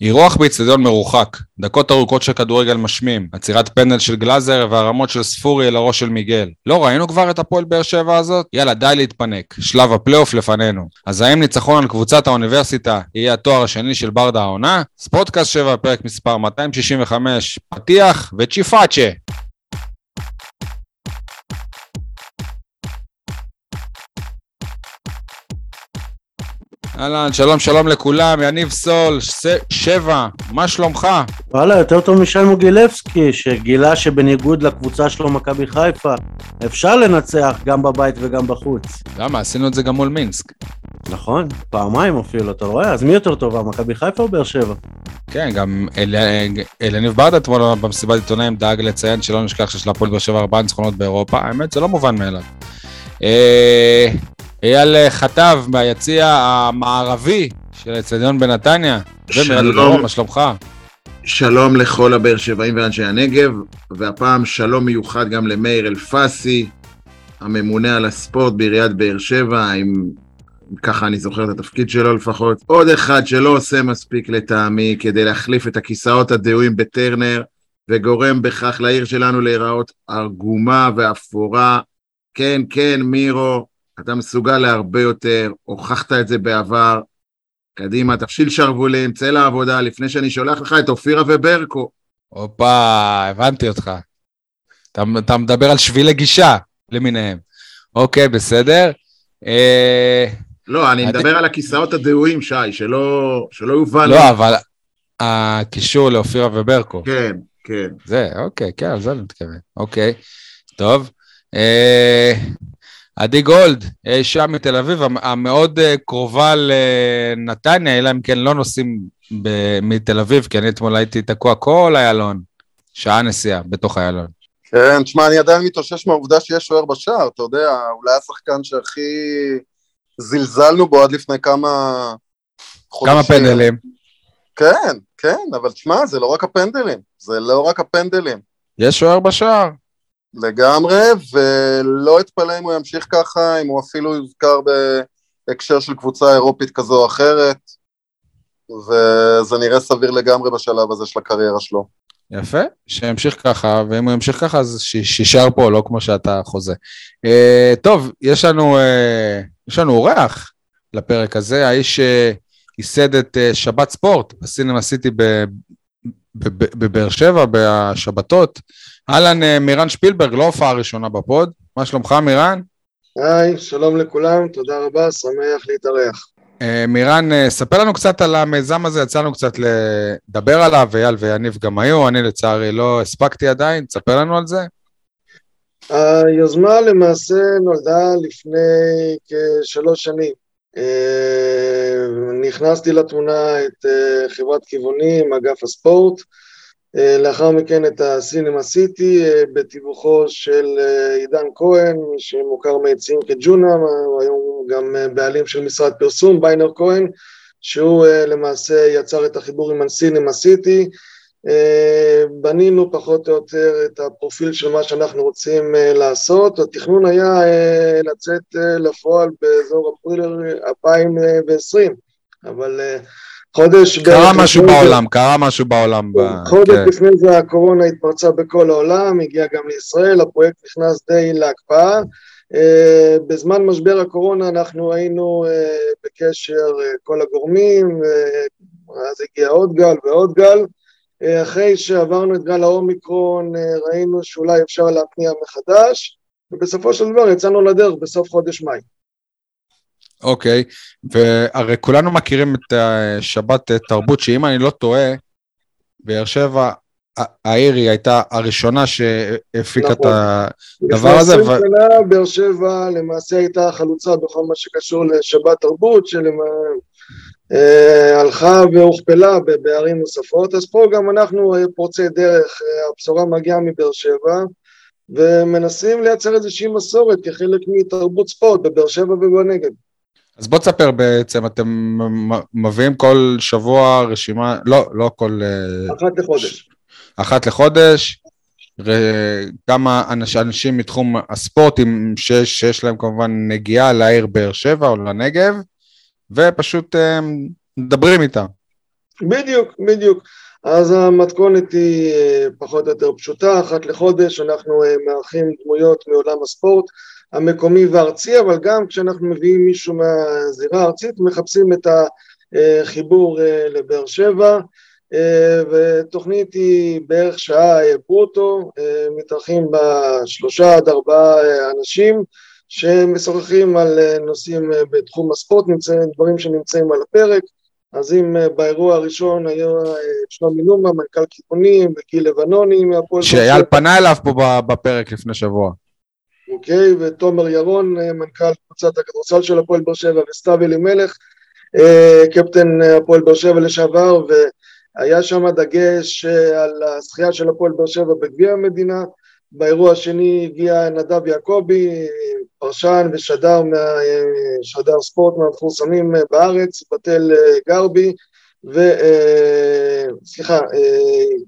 אירוח באיצטדיון מרוחק, דקות ארוכות של כדורגל משמים, עצירת פנדל של גלאזר והרמות של ספורי אל הראש של מיגל. לא ראינו כבר את הפועל באר שבע הזאת? יאללה, די להתפנק, שלב הפלייאוף לפנינו. אז האם ניצחון על קבוצת האוניברסיטה יהיה התואר השני של ברדה העונה? ספורטקאסט 7, פרק מספר 265, פתיח וצ'יפאצ'ה. אהלן, שלום שלום לכולם, יניב סול, ש... שבע, מה שלומך? וואלה, יותר טוב משי מוגילבסקי, שגילה שבניגוד לקבוצה שלו מכבי חיפה, אפשר לנצח גם בבית וגם בחוץ. למה? עשינו את זה גם מול מינסק. נכון, פעמיים אפילו, אתה רואה? אז מי יותר טובה, מכבי חיפה או באר שבע? כן, גם אל... אלניב ברדה אתמול במסיבת עיתונאים דאג לציין שלא נשכח שיש להפועל באר שבע ארבעה ניצחונות באירופה, האמת זה לא מובן מאליו. אייל חטב מהיציע המערבי של האצטדיון בנתניה. שלום. מה שלומך? שלום לכל הבאר שבעים ואנשי הנגב, והפעם שלום מיוחד גם למאיר אלפסי, הממונה על הספורט בעיריית באר שבע, אם ככה אני זוכר את התפקיד שלו לפחות. עוד אחד שלא עושה מספיק לטעמי כדי להחליף את הכיסאות הדהויים בטרנר, וגורם בכך לעיר שלנו להיראות עגומה ואפורה. כן, כן, מירו, אתה מסוגל להרבה יותר, הוכחת את זה בעבר. קדימה, תפשיל שרוולים, צא לעבודה, לפני שאני שולח לך את אופירה וברקו. הופה, הבנתי אותך. אתה, אתה מדבר על שבילי גישה למיניהם. אוקיי, בסדר. אה... לא, אני מדבר על הכיסאות הדהויים, שי, שלא, שלא יובן. לא, אבל הקישור לאופירה וברקו. כן, כן. זה, אוקיי, כן, על זה אני מתכוון. אוקיי, טוב. אה... עדי גולד, אי שם מתל אביב, המאוד אה, קרובה לנתניה, אלא אם כן לא נוסעים מתל אביב, כי אני אתמול הייתי תקוע כל איילון, שעה נסיעה בתוך איילון. כן, תשמע, אני עדיין מתאושש מהעובדה שיש שוער בשער, אתה יודע, אולי השחקן שהכי זלזלנו בו עד לפני כמה חודשים. כמה פנדלים. כן, כן, אבל תשמע, זה לא רק הפנדלים, זה לא רק הפנדלים. יש שוער בשער. לגמרי, ולא אתפלא אם הוא ימשיך ככה, אם הוא אפילו יוזכר בהקשר של קבוצה אירופית כזו או אחרת, וזה נראה סביר לגמרי בשלב הזה של הקריירה שלו. יפה, שימשיך ככה, ואם הוא ימשיך ככה אז שישאר פה, לא כמו שאתה חוזה. Uh, טוב, יש לנו, uh, יש לנו אורח לפרק הזה, האיש שייסד uh, את uh, שבת ספורט בסינמה סיטי בבאר שבע, בשבתות. אהלן, אה, מירן שפילברג, לא הופעה ראשונה בפוד. מה שלומך, מירן? היי, שלום לכולם, תודה רבה, שמח להתארח. Uh, מירן, uh, ספר לנו קצת על המיזם הזה, יצא לנו קצת לדבר עליו, אייל ויניב גם היו, אני לצערי לא הספקתי עדיין, תספר לנו על זה. היוזמה למעשה נולדה לפני כשלוש שנים. נכנסתי לתמונה את חברת כיוונים, אגף הספורט, אה, לאחר מכן את הסינמה סיטי אה, בתיווכו של אה, עידן כהן, שמוכר מעצים כג'ונה, היום גם בעלים של משרד פרסום, ביינר כהן, שהוא למעשה יצר את החיבור עם הסינמה סיטי. בנינו פחות או יותר את הפרופיל של מה שאנחנו רוצים לעשות. התכנון היה לצאת לפועל באזור אפריל 2020, אבל חודש... קרה משהו בעולם, זה, קרה משהו בעולם. חודש כן. לפני זה הקורונה התפרצה בכל העולם, הגיעה גם לישראל, הפרויקט נכנס די להקפאה. Uh, בזמן משבר הקורונה אנחנו היינו uh, בקשר uh, כל הגורמים, אז הגיע עוד גל ועוד גל. אחרי שעברנו את גל האומיקרון ראינו שאולי אפשר להתניע מחדש, ובסופו של דבר יצאנו לדרך בסוף חודש מאי. אוקיי, והרי כולנו מכירים את שבת תרבות, שאם אני לא טועה, באר שבע, העיר היא הייתה הראשונה שהפיקה את נכון. הדבר הזה. לפני 20 שנה באר שבע למעשה הייתה חלוצה בכל מה שקשור לשבת תרבות, שהלכה אה, והוכפלה בערים נוספות, אז פה גם אנחנו פורצי דרך, אה, הבשורה מגיעה מבאר שבע. ומנסים לייצר איזושהי מסורת כחלק מתרבות ספורט בבאר שבע ובנגב. אז בוא תספר בעצם, אתם מביאים כל שבוע רשימה, לא, לא כל... אה, אחת לחודש. אחת לחודש, כמה אנשים מתחום הספורט, שיש, שיש להם כמובן נגיעה לעיר באר שבע או לנגב, ופשוט אה, מדברים איתם. בדיוק, בדיוק. אז המתכונת היא אה, פחות או יותר פשוטה, אחת לחודש אנחנו מארחים דמויות מעולם הספורט המקומי והארצי, אבל גם כשאנחנו מביאים מישהו מהזירה הארצית, מחפשים את החיבור אה, לבאר שבע, ותוכנית היא בערך שעה ברוטו, מתארחים בה שלושה עד ארבעה אנשים שמשוחחים על נושאים בתחום הספורט, נמצאים, דברים שנמצאים על הפרק, אז אם אה, באירוע הראשון היה אה, שלומי נומה, מנכ"ל כיוונים, וגיל לבנוני מהפועל... שאייל פנה אליו פה בפרק לפני שבוע. אוקיי, ותומר ירון, אה, מנכ"ל קבוצת הכדורסל של הפועל באר שבע, וסתיו אלימלך, קפטן הפועל באר שבע לשעבר, והיה שם דגש על הזכייה של הפועל באר שבע בגביע המדינה. באירוע השני הגיע נדב יעקבי, פרשן ושדר, שדר ספורט מהמפורסמים בארץ, בתל גרבי, וסליחה,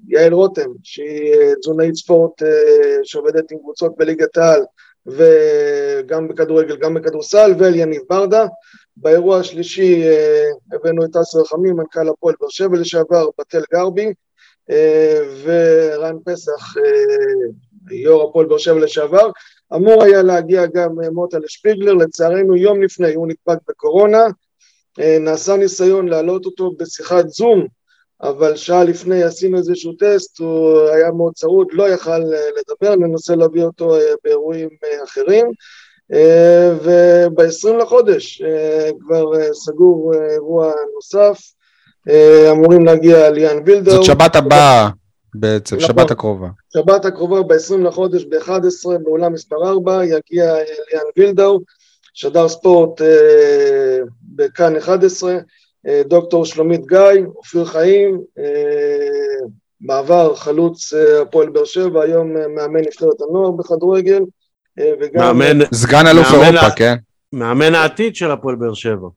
יעל רותם, שהיא תזונאית ספורט שעובדת עם קבוצות בליגת העל וגם בכדורגל, גם בכדורסל, ואליניב ברדה. באירוע השלישי הבאנו את אסר חמים, מנכ"ל הפועל באר שבע לשעבר, בתל גרבי, ורן פסח, יו"ר הפועל באר שבע לשעבר, אמור היה להגיע גם אה, מוטה לשפיגלר, לצערנו יום לפני הוא נדבק בקורונה, אה, נעשה ניסיון להעלות אותו בשיחת זום, אבל שעה לפני עשינו איזשהו טסט, הוא היה מאוד צרוד, לא יכל אה, לדבר, ננסה להביא אותו באירועים אחרים. וב-20 לחודש כבר סגור אירוע נוסף, אמורים להגיע ליאן וילדאו. זאת שבת הבאה. בעצם, נכון. שבת הקרובה. שבת הקרובה ב-20 לחודש ב-11 באולם מספר 4 יגיע ליאן וילדאו, שדר ספורט אה, בכאן 11, אה, דוקטור שלומית גיא, אופיר חיים, אה, בעבר חלוץ אה, הפועל באר שבע, היום אה, מאמן נבחרת הנוער בכדורגל, אה, וגם... מאמן, סגן אלוף אירופה, כן? מאמן העתיד של הפועל באר שבע.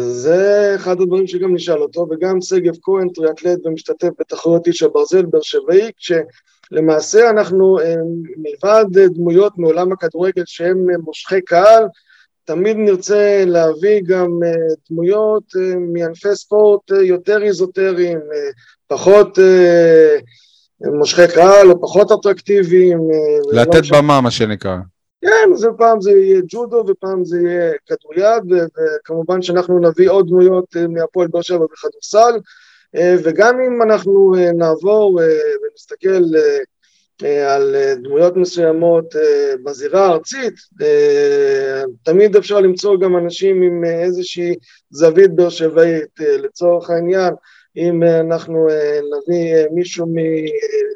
זה אחד הדברים שגם נשאל אותו, וגם שגב כהן, טריאטלט ומשתתף בתחרויות איש הברזל באר שבעי, כשלמעשה אנחנו אה, מלבד דמויות מעולם הכדורגל שהם מושכי קהל, תמיד נרצה להביא גם אה, דמויות אה, מענפי ספורט יותר איזוטריים, פחות מושכי קהל או פחות אטרקטיביים. לתת במה, מה שנקרא. כן, זה פעם זה יהיה ג'ודו ופעם זה יהיה כדוריד, וכמובן שאנחנו נביא עוד דמויות אה, מהפועל באר שבע בכדורסל, אה, וגם אם אנחנו אה, נעבור ונסתכל על דמויות מסוימות בזירה הארצית, תמיד אפשר למצוא גם אנשים עם איזושהי זווית באר שבעית, לצורך העניין, אם אנחנו נביא מישהו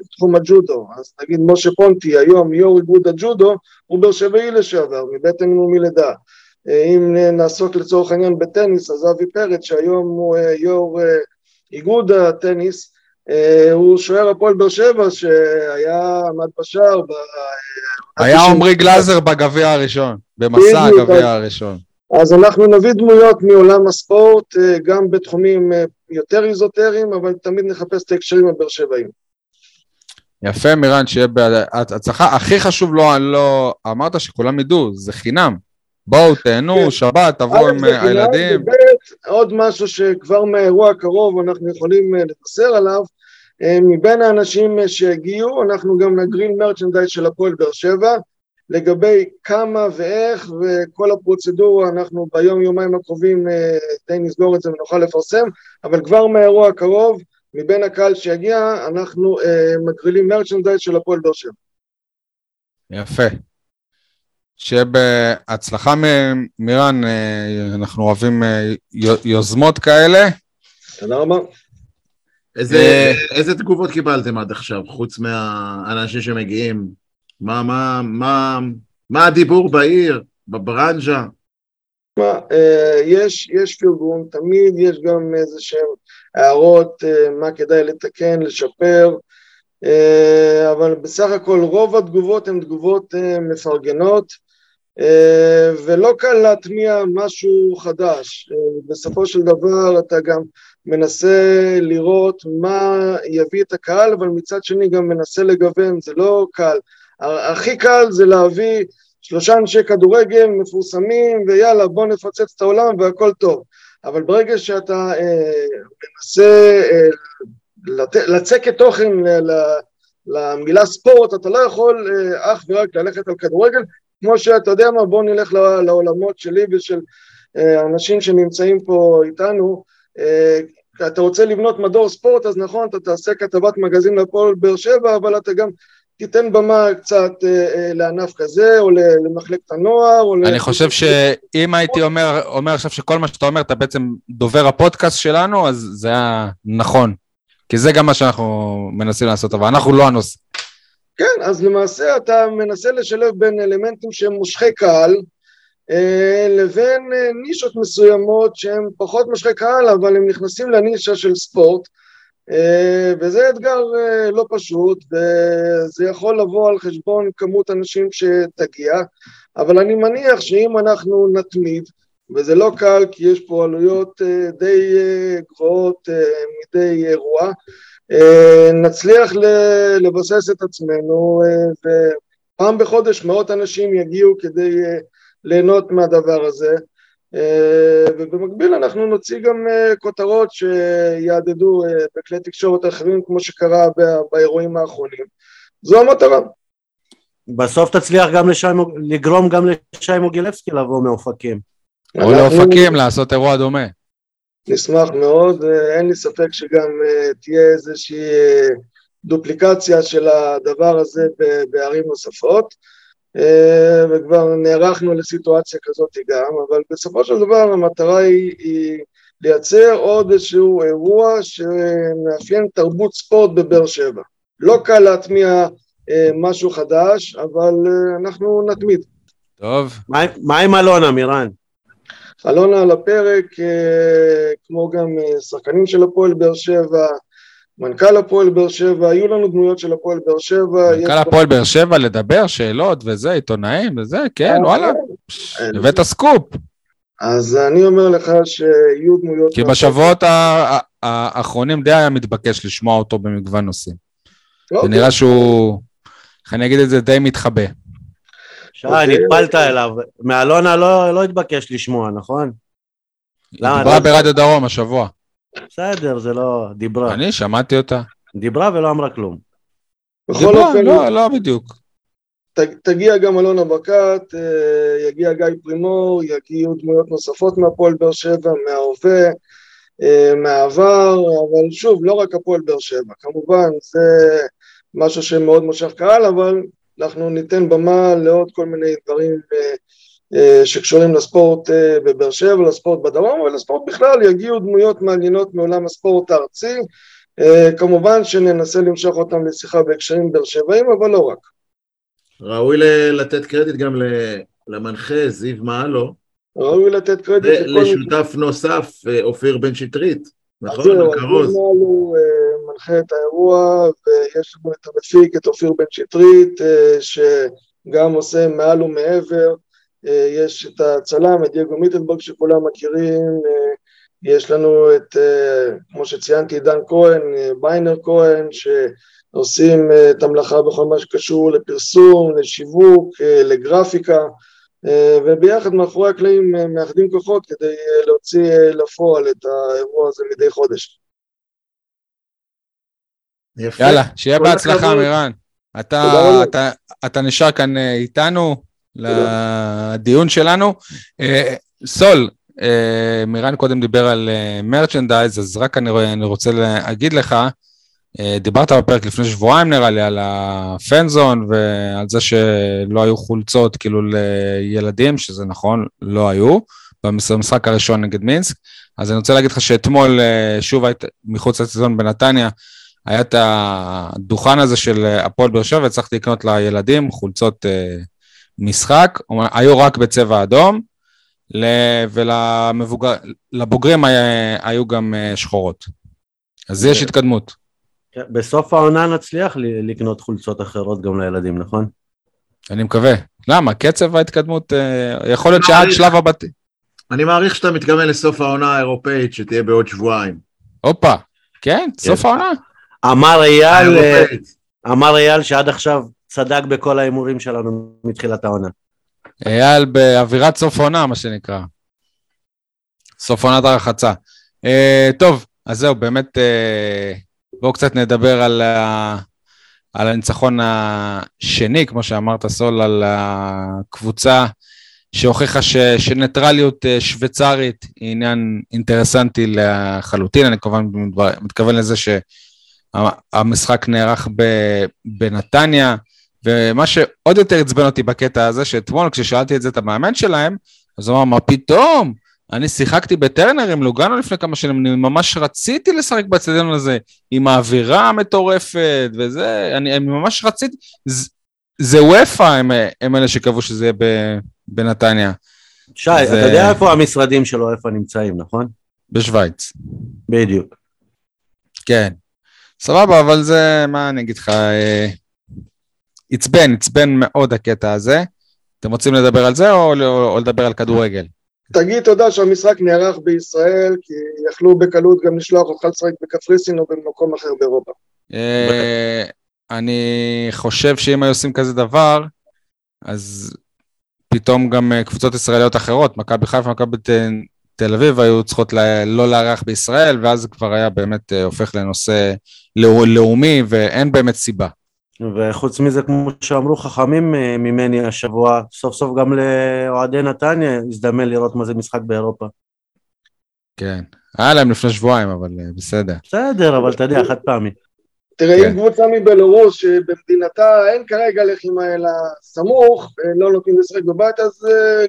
מתחום הג'ודו, אז נגיד משה פונטי, היום יו"ר איגוד הג'ודו, הוא באר שבעי לשעבר, מבטן ומלידה. אם נעסוק לצורך העניין בטניס, אז אבי פרץ, שהיום הוא אה, יו"ר אה, איגוד הטניס, אה, הוא שוער הפועל באר שבע שהיה עמד בשער. ב... היה עמרי גלאזר בגביע הראשון, במסע הגביע הראשון. אז אנחנו נביא דמויות מעולם הספורט, גם בתחומים יותר איזוטריים, אבל תמיד נחפש את ההקשרים הבאר שבעים. יפה, מירן, שיהיה בהצלחה. הכי חשוב, לא, לא, אמרת שכולם ידעו, זה חינם. בואו, תהנו, כן. שבת, תבואו עם הילדים. עוד משהו שכבר מהאירוע הקרוב אנחנו יכולים אה, לבשר עליו, אה, מבין האנשים אה, שהגיעו, אנחנו גם נגריל מרצ'נדייז של הפועל באר שבע, לגבי כמה ואיך וכל הפרוצדורה, אנחנו ביום יומיים הקרובים די נסגור את זה ונוכל לפרסם, אבל כבר מהאירוע הקרוב מבין הקהל שיגיע, אנחנו אה, מגרילים מרצ'נדייז של הפועל באר שבע. יפה. שיהיה בהצלחה מירן, אה, אנחנו אוהבים אה, יוזמות כאלה. תודה רבה. איזה, אה, איזה תגובות קיבלתם עד עכשיו, חוץ מהאנשים שמגיעים? מה, מה, מה, מה הדיבור בעיר, בברנז'ה? מה, יש, יש פרגון, תמיד יש גם איזה שהם הערות אה, מה כדאי לתקן, לשפר, אה, אבל בסך הכל רוב התגובות הן תגובות אה, מפרגנות ולא קל להטמיע משהו חדש. בסופו של דבר אתה גם מנסה לראות מה יביא את הקהל, אבל מצד שני גם מנסה לגוון, זה לא קל. הכי קל זה להביא שלושה אנשי כדורגל מפורסמים ויאללה בוא נפוצץ את העולם והכל טוב. אבל ברגע שאתה אה, מנסה אה, לת, לצקת תוכן ל, למילה ספורט, אתה לא יכול אה, אך ורק ללכת על כדורגל, כמו שאתה יודע מה, בוא נלך לעולמות שלי ושל אה, אנשים שנמצאים פה איתנו, אה, אתה רוצה לבנות מדור ספורט, אז נכון, אתה תעשה כתבת מגזין לפועל באר שבע, אבל אתה גם תיתן במה קצת אה, אה, לענף כזה, או למחלקת הנוער, או... אני חושב שאם הייתי אומר, אומר עכשיו שכל מה שאתה אומר, אתה בעצם דובר הפודקאסט שלנו, אז זה היה נכון. כי זה גם מה שאנחנו מנסים לעשות, אבל אנחנו לא הנושא. כן, אז למעשה אתה מנסה לשלב בין אלמנטים שהם מושכי קהל, אה, לבין נישות מסוימות שהם פחות מושכי קהל, אבל הם נכנסים לנישה של ספורט. אה, וזה אתגר אה, לא פשוט, וזה יכול לבוא על חשבון כמות אנשים שתגיע, אבל אני מניח שאם אנחנו נתמיד, וזה לא קל כי יש פה עלויות אה, די גבוהות מדי אירוע, נצליח לבסס את עצמנו, ופעם בחודש מאות אנשים יגיעו כדי ליהנות מהדבר הזה. אה, ובמקביל אנחנו נוציא גם אה, כותרות שיעדדו אה, בכלי תקשורת אחרים כמו שקרה באירועים האחרונים. זו המטרה. בסוף תצליח גם לשי, לגרום גם לשי מוגילבסקי לבוא מאופקים. או לאופקים לעשות אירוע דומה. נשמח מאוד, אין לי ספק שגם תהיה איזושהי דופליקציה של הדבר הזה בערים נוספות. אה, וכבר נערכנו לסיטואציה כזאת גם, אבל בסופו של דבר המטרה היא, היא לייצר עוד איזשהו אירוע שמאפיין תרבות ספורט בבאר שבע. לא קל להטמיע אה, משהו חדש, אבל אה, אנחנו נתמיד. טוב. מה, מה עם אלונה, מירן? אלונה על הפרק, אה, כמו גם אה, שחקנים של הפועל באר שבע, מנכ"ל הפועל באר שבע, היו לנו דמויות של הפועל באר שבע. מנכ"ל הפועל באר שבע לדבר, שאלות וזה, עיתונאים וזה, כן, וואלה. הבאת סקופ. אז אני אומר לך שיהיו דמויות... כי בשבועות האחרונים די היה מתבקש לשמוע אותו במגוון נושאים. זה אוקיי. נראה שהוא, איך אני אגיד את זה, די מתחבא. שי, אוקיי. נטפלת אליו. מאלונה לא, לא התבקש לשמוע, נכון? היא דיברה ברדיו דרום השבוע. בסדר, זה לא... דיברה. אני שמעתי אותה. דיברה ולא אמרה כלום. בכל אופן... לא, לא בדיוק. תגיע גם אלונה ברקת, אה, יגיע גיא פרימור, יגיעו דמויות נוספות מהפועל באר שבע, מההווה, אה, מהעבר, אבל שוב, לא רק הפועל באר שבע, כמובן זה משהו שמאוד מושך קהל, אבל אנחנו ניתן במה לעוד כל מיני דברים אה, שקשורים לספורט אה, בבאר שבע, לספורט בדרום ולספורט בכלל, יגיעו דמויות מעניינות מעולם הספורט הארצי, אה, כמובן שננסה למשוך אותם לשיחה בהקשרים באר שבעים, אבל לא רק. ראוי לתת קרדיט גם למנחה זיו מעלו. ראוי לתת קרדיט לכל... לשותף נוסף, אופיר בן שטרית, נכון? זהו, זיו מעלו מנחה את האירוע, ויש לנו את המפיק, את אופיר בן שטרית, שגם עושה מעל ומעבר. אה, יש את הצלם, את דייגו מיטלבורג שכולם מכירים, אה, יש לנו את, אה, כמו שציינתי, דן כהן, ביינר כהן, שעושים את המלאכה בכל מה שקשור לפרסום, לשיווק, לגרפיקה, וביחד מאחורי הקלעים מאחדים כוחות כדי להוציא לפועל את האירוע הזה מדי חודש. יפה. יאללה, שיהיה בהצלחה, מירן. אתה, אתה, אתה נשאר כאן איתנו, לדיון שלנו. אה, סול, אה, מירן קודם דיבר על מרצ'נדייז, אה, אז רק אני, רוצה להגיד לך, דיברת בפרק לפני שבועיים נראה לי על הפנזון ועל זה שלא היו חולצות כאילו לילדים, שזה נכון, לא היו, במשחק הראשון נגד מינסק. אז אני רוצה להגיד לך שאתמול שוב היית מחוץ לסזון בנתניה, היה את הדוכן הזה של הפועל באר שבע, הצלחתי לקנות לילדים חולצות משחק, היו רק בצבע אדום, ולבוגרים היו גם אה, שחורות. אז יש התקדמות. כן, בסוף העונה נצליח לקנות חולצות אחרות גם לילדים, נכון? אני מקווה. למה? קצב ההתקדמות, אה, יכול להיות שעד שלב הבתים. אני מעריך שאתה מתכוון לסוף העונה האירופאית שתהיה בעוד שבועיים. הופה, כן, סוף העונה. אמר אייל, אה, אמר אייל שעד עכשיו צדק בכל ההימורים שלנו מתחילת העונה. אייל באווירת סוף עונה, מה שנקרא. סוף עונת הרחצה. אה, טוב, אז זהו, באמת, אה, בואו קצת נדבר על, ה, על הניצחון השני, כמו שאמרת, סול, על הקבוצה שהוכיחה ש, שניטרליות אה, שוויצרית היא עניין אינטרסנטי לחלוטין. אני כמובן מתכוון לזה שהמשחק נערך בנתניה, ומה שעוד יותר עצבן אותי בקטע הזה, שאתמול כששאלתי את זה את המאמן שלהם, אז הוא אמר, מה פתאום? אני שיחקתי בטרנר עם לוגנו לפני כמה שנים, אני ממש רציתי לשחק בצדדים הזה, עם האווירה המטורפת וזה, אני, אני ממש רציתי, זה, זה וופא הם, הם אלה שקבעו שזה יהיה בנתניה. שי, זה... אתה יודע איפה המשרדים של וופא נמצאים, נכון? בשוויץ. בדיוק. כן. סבבה, אבל זה, מה אני אגיד לך, אה, עצבן, עצבן מאוד הקטע הזה. אתם רוצים לדבר על זה או, או, או לדבר על כדורגל? תגיד תודה שהמשחק נערך בישראל, כי יכלו בקלות גם לשלוח אותך לשחק בקפריסין או במקום אחר באירופה. אה, אני חושב שאם היו עושים כזה דבר, אז פתאום גם אה, קבוצות ישראליות אחרות, מכבי חיפה, מכבי תל אביב, היו צריכות לא לארח בישראל, ואז זה כבר היה באמת אה, הופך לנושא לאומי, ואין באמת סיבה. וחוץ מזה, כמו שאמרו חכמים אה, ממני השבוע, סוף סוף גם לאוהדי נתניה הזדמן לראות מה זה משחק באירופה. כן, היה להם לפני שבועיים, אבל אה, בסדר. בסדר, אבל אתה יודע, חד פעמי. תראה, כן. אם קבוצה מבלרוס שבמדינתה אין כרגע לחימה אלא סמוך, אה, לא נותנים לשחק בבית, אז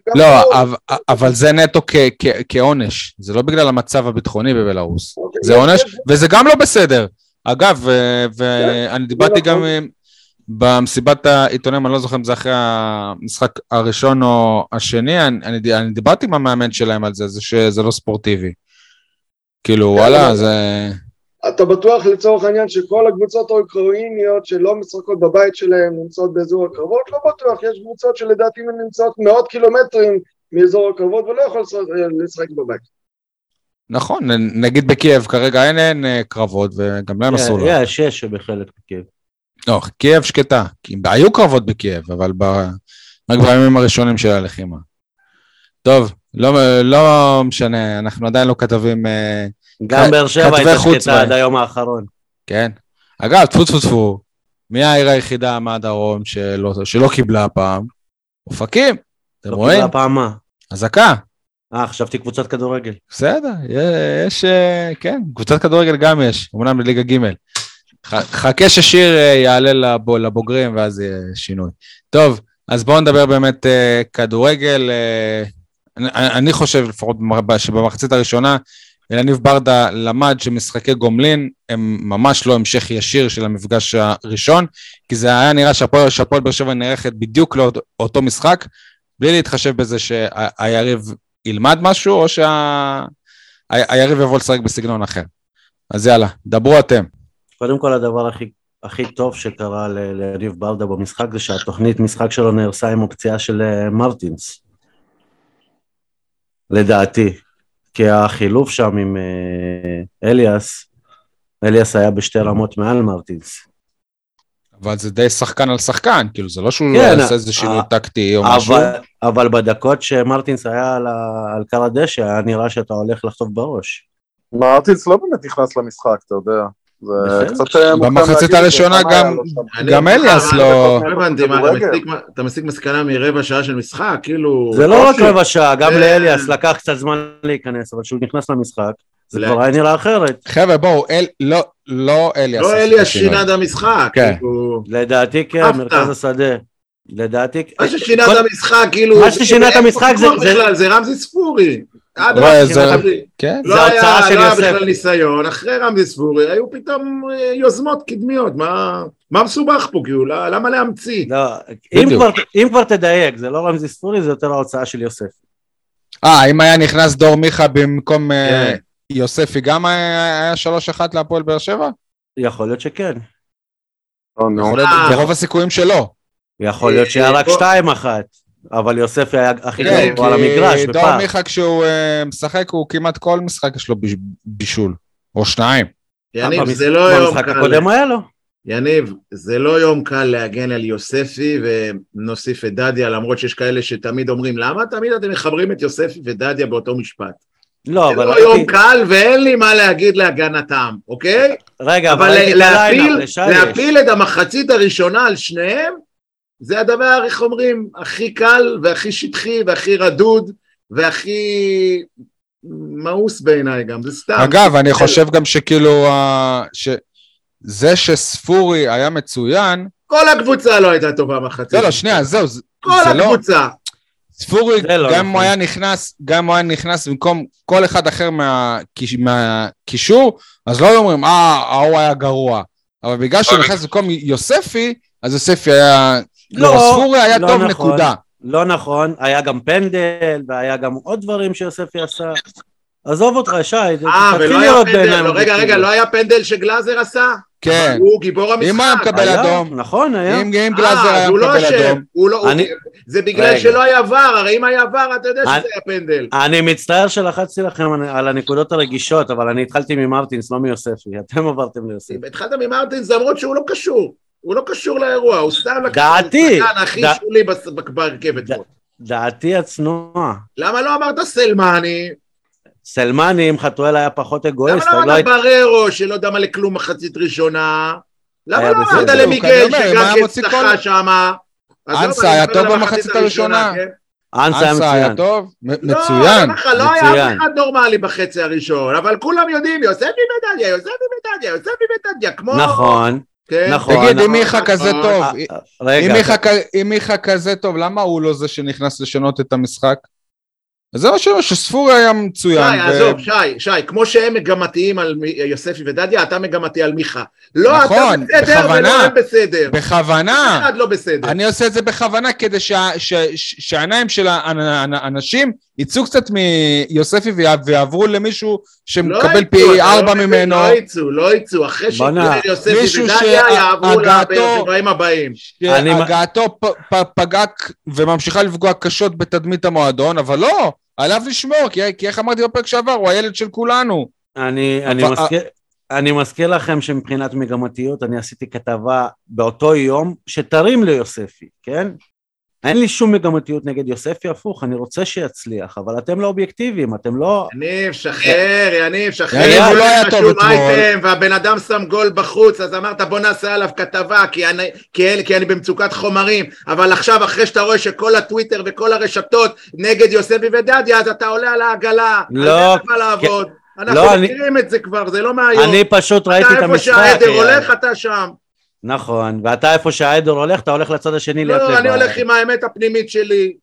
גם... לא, אבל, אבל זה נטו כ, כ, כעונש, זה לא בגלל המצב הביטחוני בבלרוס. אוקיי, זה עונש, וזה גם לא בסדר. אגב, ואני כן, דיברתי גם נכון. במסיבת העיתונאים, אני לא זוכר אם זה אחרי המשחק הראשון או השני, אני, דיברתי עם המאמן שלהם על זה, זה שזה לא ספורטיבי. כאילו, כן, וואלה, זה... אתה בטוח לצורך העניין שכל הקבוצות האוקראיניות שלא משחקות בבית שלהם נמצאות באזור הקרבות? לא בטוח, יש קבוצות שלדעתי נמצאות מאות קילומטרים מאזור הקרבות ולא יכול לשחק בבית. נכון, נגיד בקייב כרגע אין, אין אה, קרבות וגם להם אסור לו. יש, יש בחלק בקייב. לא, קייב שקטה, היו קרבות בקייב, אבל ב... רק בימים הראשונים של הלחימה. טוב, לא, לא משנה, אנחנו עדיין לא כתבים... אה, גם באר שבע הייתה שקטה עד היום האחרון. כן. אגב, טפו טפו טפו, מי העיר היחידה מהדרום שלא, שלא קיבלה הפעם? אופקים, אתם לא רואים? לא קיבלה פעם מה? אזעקה. אה, חשבתי קבוצת כדורגל. בסדר, יש, אה, כן, קבוצת כדורגל גם יש, אמנם בליגה ג'. חכה ששיר אה, יעלה לבוגרים ואז יהיה שינוי. טוב, אז בואו נדבר באמת אה, כדורגל. אני, אני חושב לפחות שבמחצית הראשונה, אלניב ברדה למד שמשחקי גומלין הם ממש לא המשך ישיר של המפגש הראשון, כי זה היה נראה שהפועל באר שבע נערכת בדיוק לאותו משחק, בלי להתחשב בזה שהיריב ילמד משהו, או שהיריב יבוא לשחק בסגנון אחר. אז יאללה, דברו אתם. קודם כל הדבר הכי, הכי טוב שקרה ליריב ברדה במשחק זה שהתוכנית משחק שלו נהרסה עם הפציעה של אה, מרטינס. לדעתי. כי החילוף שם עם אה, אליאס, אליאס היה בשתי רמות מעל מרטינס. אבל זה די שחקן על שחקן, כאילו זה לא שהוא לא כן, לא עושה איזה שינוי טקטי או אבל, משהו. אבל בדקות שמרטינס היה על, על קר הדשא, היה נראה שאתה הולך לחטוף בראש. מרטינס לא באמת נכנס למשחק, אתה יודע. זה קצת אה, במחצית הראשונה גם אליאס לא... לא הבנתי, אתה מסיק מסקנה מרבע שעה של משחק, כאילו... זה לא רק רבע שעה, גם לאליאס לקח קצת זמן להיכנס, אבל כשהוא נכנס למשחק, זה כבר היה נראה אחרת. חבר'ה, בואו, לא, לא אליאס. לא אליאס שינה את המשחק. כן. כאילו- לדעתי כן, מרכז השדה. לדעתי... מה ששינה את המשחק, כאילו... מה ששינה את המשחק זה רמזי ספורי. עד עכשיו, כן, לא היה, של לא היה בכלל ניסיון, אחרי רמזי ספורי היו פתאום אה, יוזמות קדמיות, מה, מה מסובך פה כאילו, למה להמציא? לא, אם כבר, אם כבר תדייק, זה לא רמזי ספורי, זה יותר ההוצאה של יוסף. אה, אם היה נכנס דור מיכה במקום אה, כן. יוספי, גם היה שלוש אחת להפועל באר שבע? יכול להיות שכן. ברוב הסיכויים שלו. יכול להיות שהיה רק שתיים אחת. אבל יוסף היה הכי כן, טוב על המגרש, בפער. דור מיכה כשהוא משחק, הוא כמעט כל משחק יש לו בישול, או שניים. יניב, זה לא יום קל. במשחק הקודם היה לו. יניב, זה לא יום קל להגן על יוספי ונוסיף את דדיה, למרות שיש כאלה שתמיד אומרים, למה תמיד אתם מחברים את יוספי ודדיה באותו משפט? לא, זה אבל לא יום. קל ואין לי מה להגיד להגנתם, אוקיי? רגע, אבל אבל להפיל, ה line-up, לשי יש. להפיל את המחצית הראשונה על שניהם, זה הדבר, איך אומרים, הכי קל והכי שטחי והכי רדוד והכי מאוס בעיניי גם, זה סתם. אגב, אני חושב גם שכאילו, ה- ש- זה שספורי היה מצוין, כל הקבוצה לא הייתה טובה מחצית. לא, לא, שנייה, זהו, זה כל זה לא, הקבוצה. ספורי, זה לא גם אם הוא נכון. היה נכנס, גם אם הוא היה נכנס במקום כל אחד אחר מהקיש- מהקישור, אז לא אומרים, אה, ההוא היה גרוע. אבל בגלל שהוא נכנס במקום יוספי, אז יוספי היה... לא, לא, ספורי היה לא טוב, נכון. נקודה. לא נכון, היה גם פנדל, והיה גם עוד דברים שיוספי עשה. עזוב אותך, שי, אה, תתחיל ולא היה פנדל, בעיניים לא, רגע, רגע. לא היה פנדל שגלאזר עשה? כן. הוא גיבור המשחק. אם היה מקבל היה, אדום, נכון, היה. אם אם אה, גלאזר אז היה הוא לא מקבל אשם, אדום, הוא לא- הוא- אני- זה בגלל רגע. שלא היה ור, הרי אם היה ור, אתה יודע אני- שזה היה פנדל. אני מצטער שלחצתי לכם על הנקודות הרגישות, אבל אני התחלתי ממרטינס, לא מיוספי. אתם עברתם ליוספי. התחלת ממרטינס למרות שהוא לא קשור. הוא לא קשור לאירוע, הוא סתם לקח. את השחקן הכי שולי ברכבת. דעתי הצנועה. למה לא אמרת סלמני? סלמני, אם חתואל היה פחות למה אגואיסט, לא לא אמרת היית... בררו שלא יודע מה לכלום מחצית ראשונה? למה לא אמרת למיגל אם שגם כן צחה שמה? עזוב, אנסה היה טוב במחצית הראשונה. כן? אנסה היה אנסה היה מצוין. טוב, לא, מצוין. לך, לא היה מצוין. אף אחד נורמלי בחצי הראשון, אבל כולם יודעים, יוספי ודדיה, יוספי ודדיה, יוספי ודדיה, כמו... נכון. כן? נכון. תגיד, אם נכון, מיכה כזה נכון. טוב, אה, אם כ- אם מיכה כזה טוב, למה הוא לא זה שנכנס לשנות את המשחק? אז זה מה שאומר, שספורי היה מצוין. שי, ו- עזוב, שי, שי, כמו שהם מגמתיים על יוספי ודדיה, אתה מגמתי על מיכה. לא, נכון, אתה בסדר בכוונה. ולא הם בסדר. בכוונה. אחד לא בסדר. אני עושה את זה בכוונה כדי שה- ש- ש- שהעיניים של האנ- האנ- האנשים יצאו קצת מיוספי ויע- ויעברו למישהו לא שמקבל יצאו, פי לא ארבע ממנו, לא יצאו, לא יצאו. אחרי שיקבל יוספי מישהו ודדיה, יעברו שבעים הבאים. שהגעתו פ- פ- פגע וממשיכה לפגוע קשות בתדמית המועדון, אבל לא, עליו לשמור, כי כי איך אמרתי בפרק שעבר, הוא הילד של כולנו. אני, אני, מזכיר, אני מזכיר לכם שמבחינת מגמתיות אני עשיתי כתבה באותו יום שתרים ליוספי, כן? אין לי שום מגמתיות נגד יוספי, הפוך, אני רוצה שיצליח, אבל אתם לא אובייקטיביים, אתם לא... יניב, שחרר, יניב, שחרר. יניב, הוא לא היה טוב אתמול. והבן אדם שם גול בחוץ, אז אמרת בוא נעשה עליו כתבה, כי אני, כי, אל- כי אני במצוקת חומרים, אבל עכשיו אחרי שאתה רואה שכל הטוויטר וכל הרשתות נגד יוספי ודדיה, אז אתה עולה על העגלה. לא, על זה אתה לעבוד. אנחנו לא, אני- מכירים את זה כבר, זה לא מהיום. אני פשוט ראיתי את אתה איפה המשחק. שהעדר. הולך, אתה שם. נכון, ואתה איפה שהעדר הולך, אתה הולך לצד השני להיות לא, לבד. אני הולך עם האמת הפנימית שלי.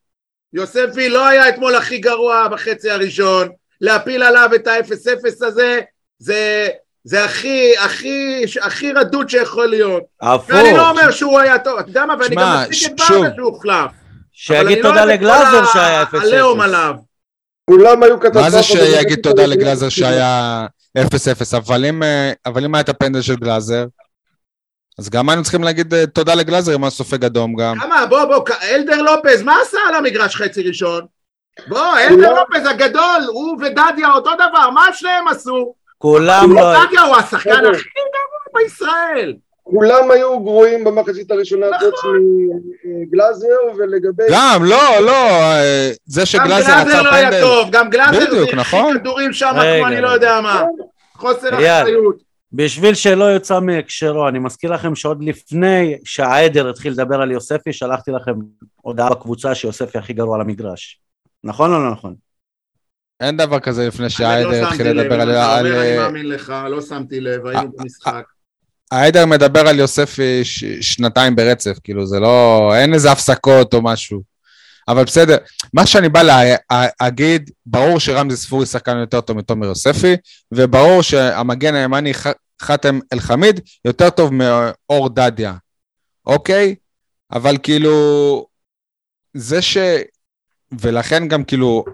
יוספי לא היה אתמול הכי גרוע בחצי הראשון, להפיל עליו את ה-0-0 הזה, זה, זה הכי, הכי, הכי רדוד שיכול להיות. הפוך, ואני לא אומר שהוא היה טוב, אתה יודע מה, ואני גם מצדיק את. ברדה שהוא הוחלף. אבל שיגיד אני לא תודה אוהב את כל לגלאזר שהיה 0-0. עליהום עליו. כולם היו קטסטרופה. מה זה שיגיד תודה לא לגלאזר. שהיה 0-0, אבל אם, אה, אבל אם היה את הפנדל של גלאזר, אז גם היינו צריכים להגיד אה, תודה לגלאזר אם היה סופג אדום גם. כמה, בוא, בוא, אלדר לופז, מה עשה על המגרש חצי ראשון? בוא, אלדר לא- לופז הגדול, הוא ודדיה אותו דבר, מה שניהם עשו? כולם לא... דדיה הוא השחקן בסדר. הכי גרוע בישראל. כולם היו גרועים במחצית הראשונה נכון. חוץ מגלאזר, ולגבי... גם, לא, לא, אה, זה גם שגלאזר גלאזר עצר לא היה פנדל. טוב, גם גלאזר זה נכון. כדורים שם כמו אני לא. יודע מה. חוסר. אחריות. בשביל שלא יוצא מהקשרו, אני מזכיר לכם שעוד לפני שהעדר התחיל לדבר על יוספי, שלחתי לכם הודעה בקבוצה שיוספי הכי גרוע על המגרש. נכון או לא נכון? אין דבר כזה לפני אני לא שהעדר שמתי התחיל לב, לדבר על... אם אתה על- אומר, אני מאמין לך, לא שמתי לב, היינו אה, במשחק. העדר מדבר על יוספי ש- שנתיים ברצף, כאילו זה לא... אין איזה הפסקות או משהו. אבל בסדר, מה שאני בא להגיד, ברור שרמזי ספורי שחקן יותר טוב מתומר יוספי, וברור שהמגן הימני ח- חאתם אל-חמיד יותר טוב מאור דדיה, אוקיי? אבל כאילו, זה ש... ולכן גם כאילו,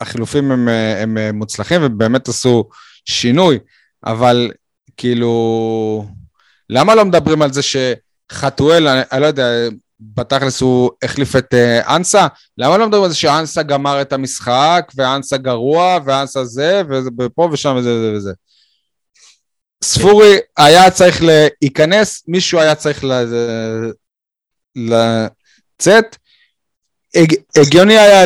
החילופים הם, הם מוצלחים ובאמת עשו שינוי, אבל כאילו, למה לא מדברים על זה שחתואל, אני, אני לא יודע, בתכלס הוא החליף את uh, אנסה, למה לא מדברים על זה שאנסה גמר את המשחק, ואנסה גרוע, ואנסה זה, ופה ושם וזה וזה וזה. ספורי היה צריך להיכנס, מישהו היה צריך לצאת, הג, הגיוני היה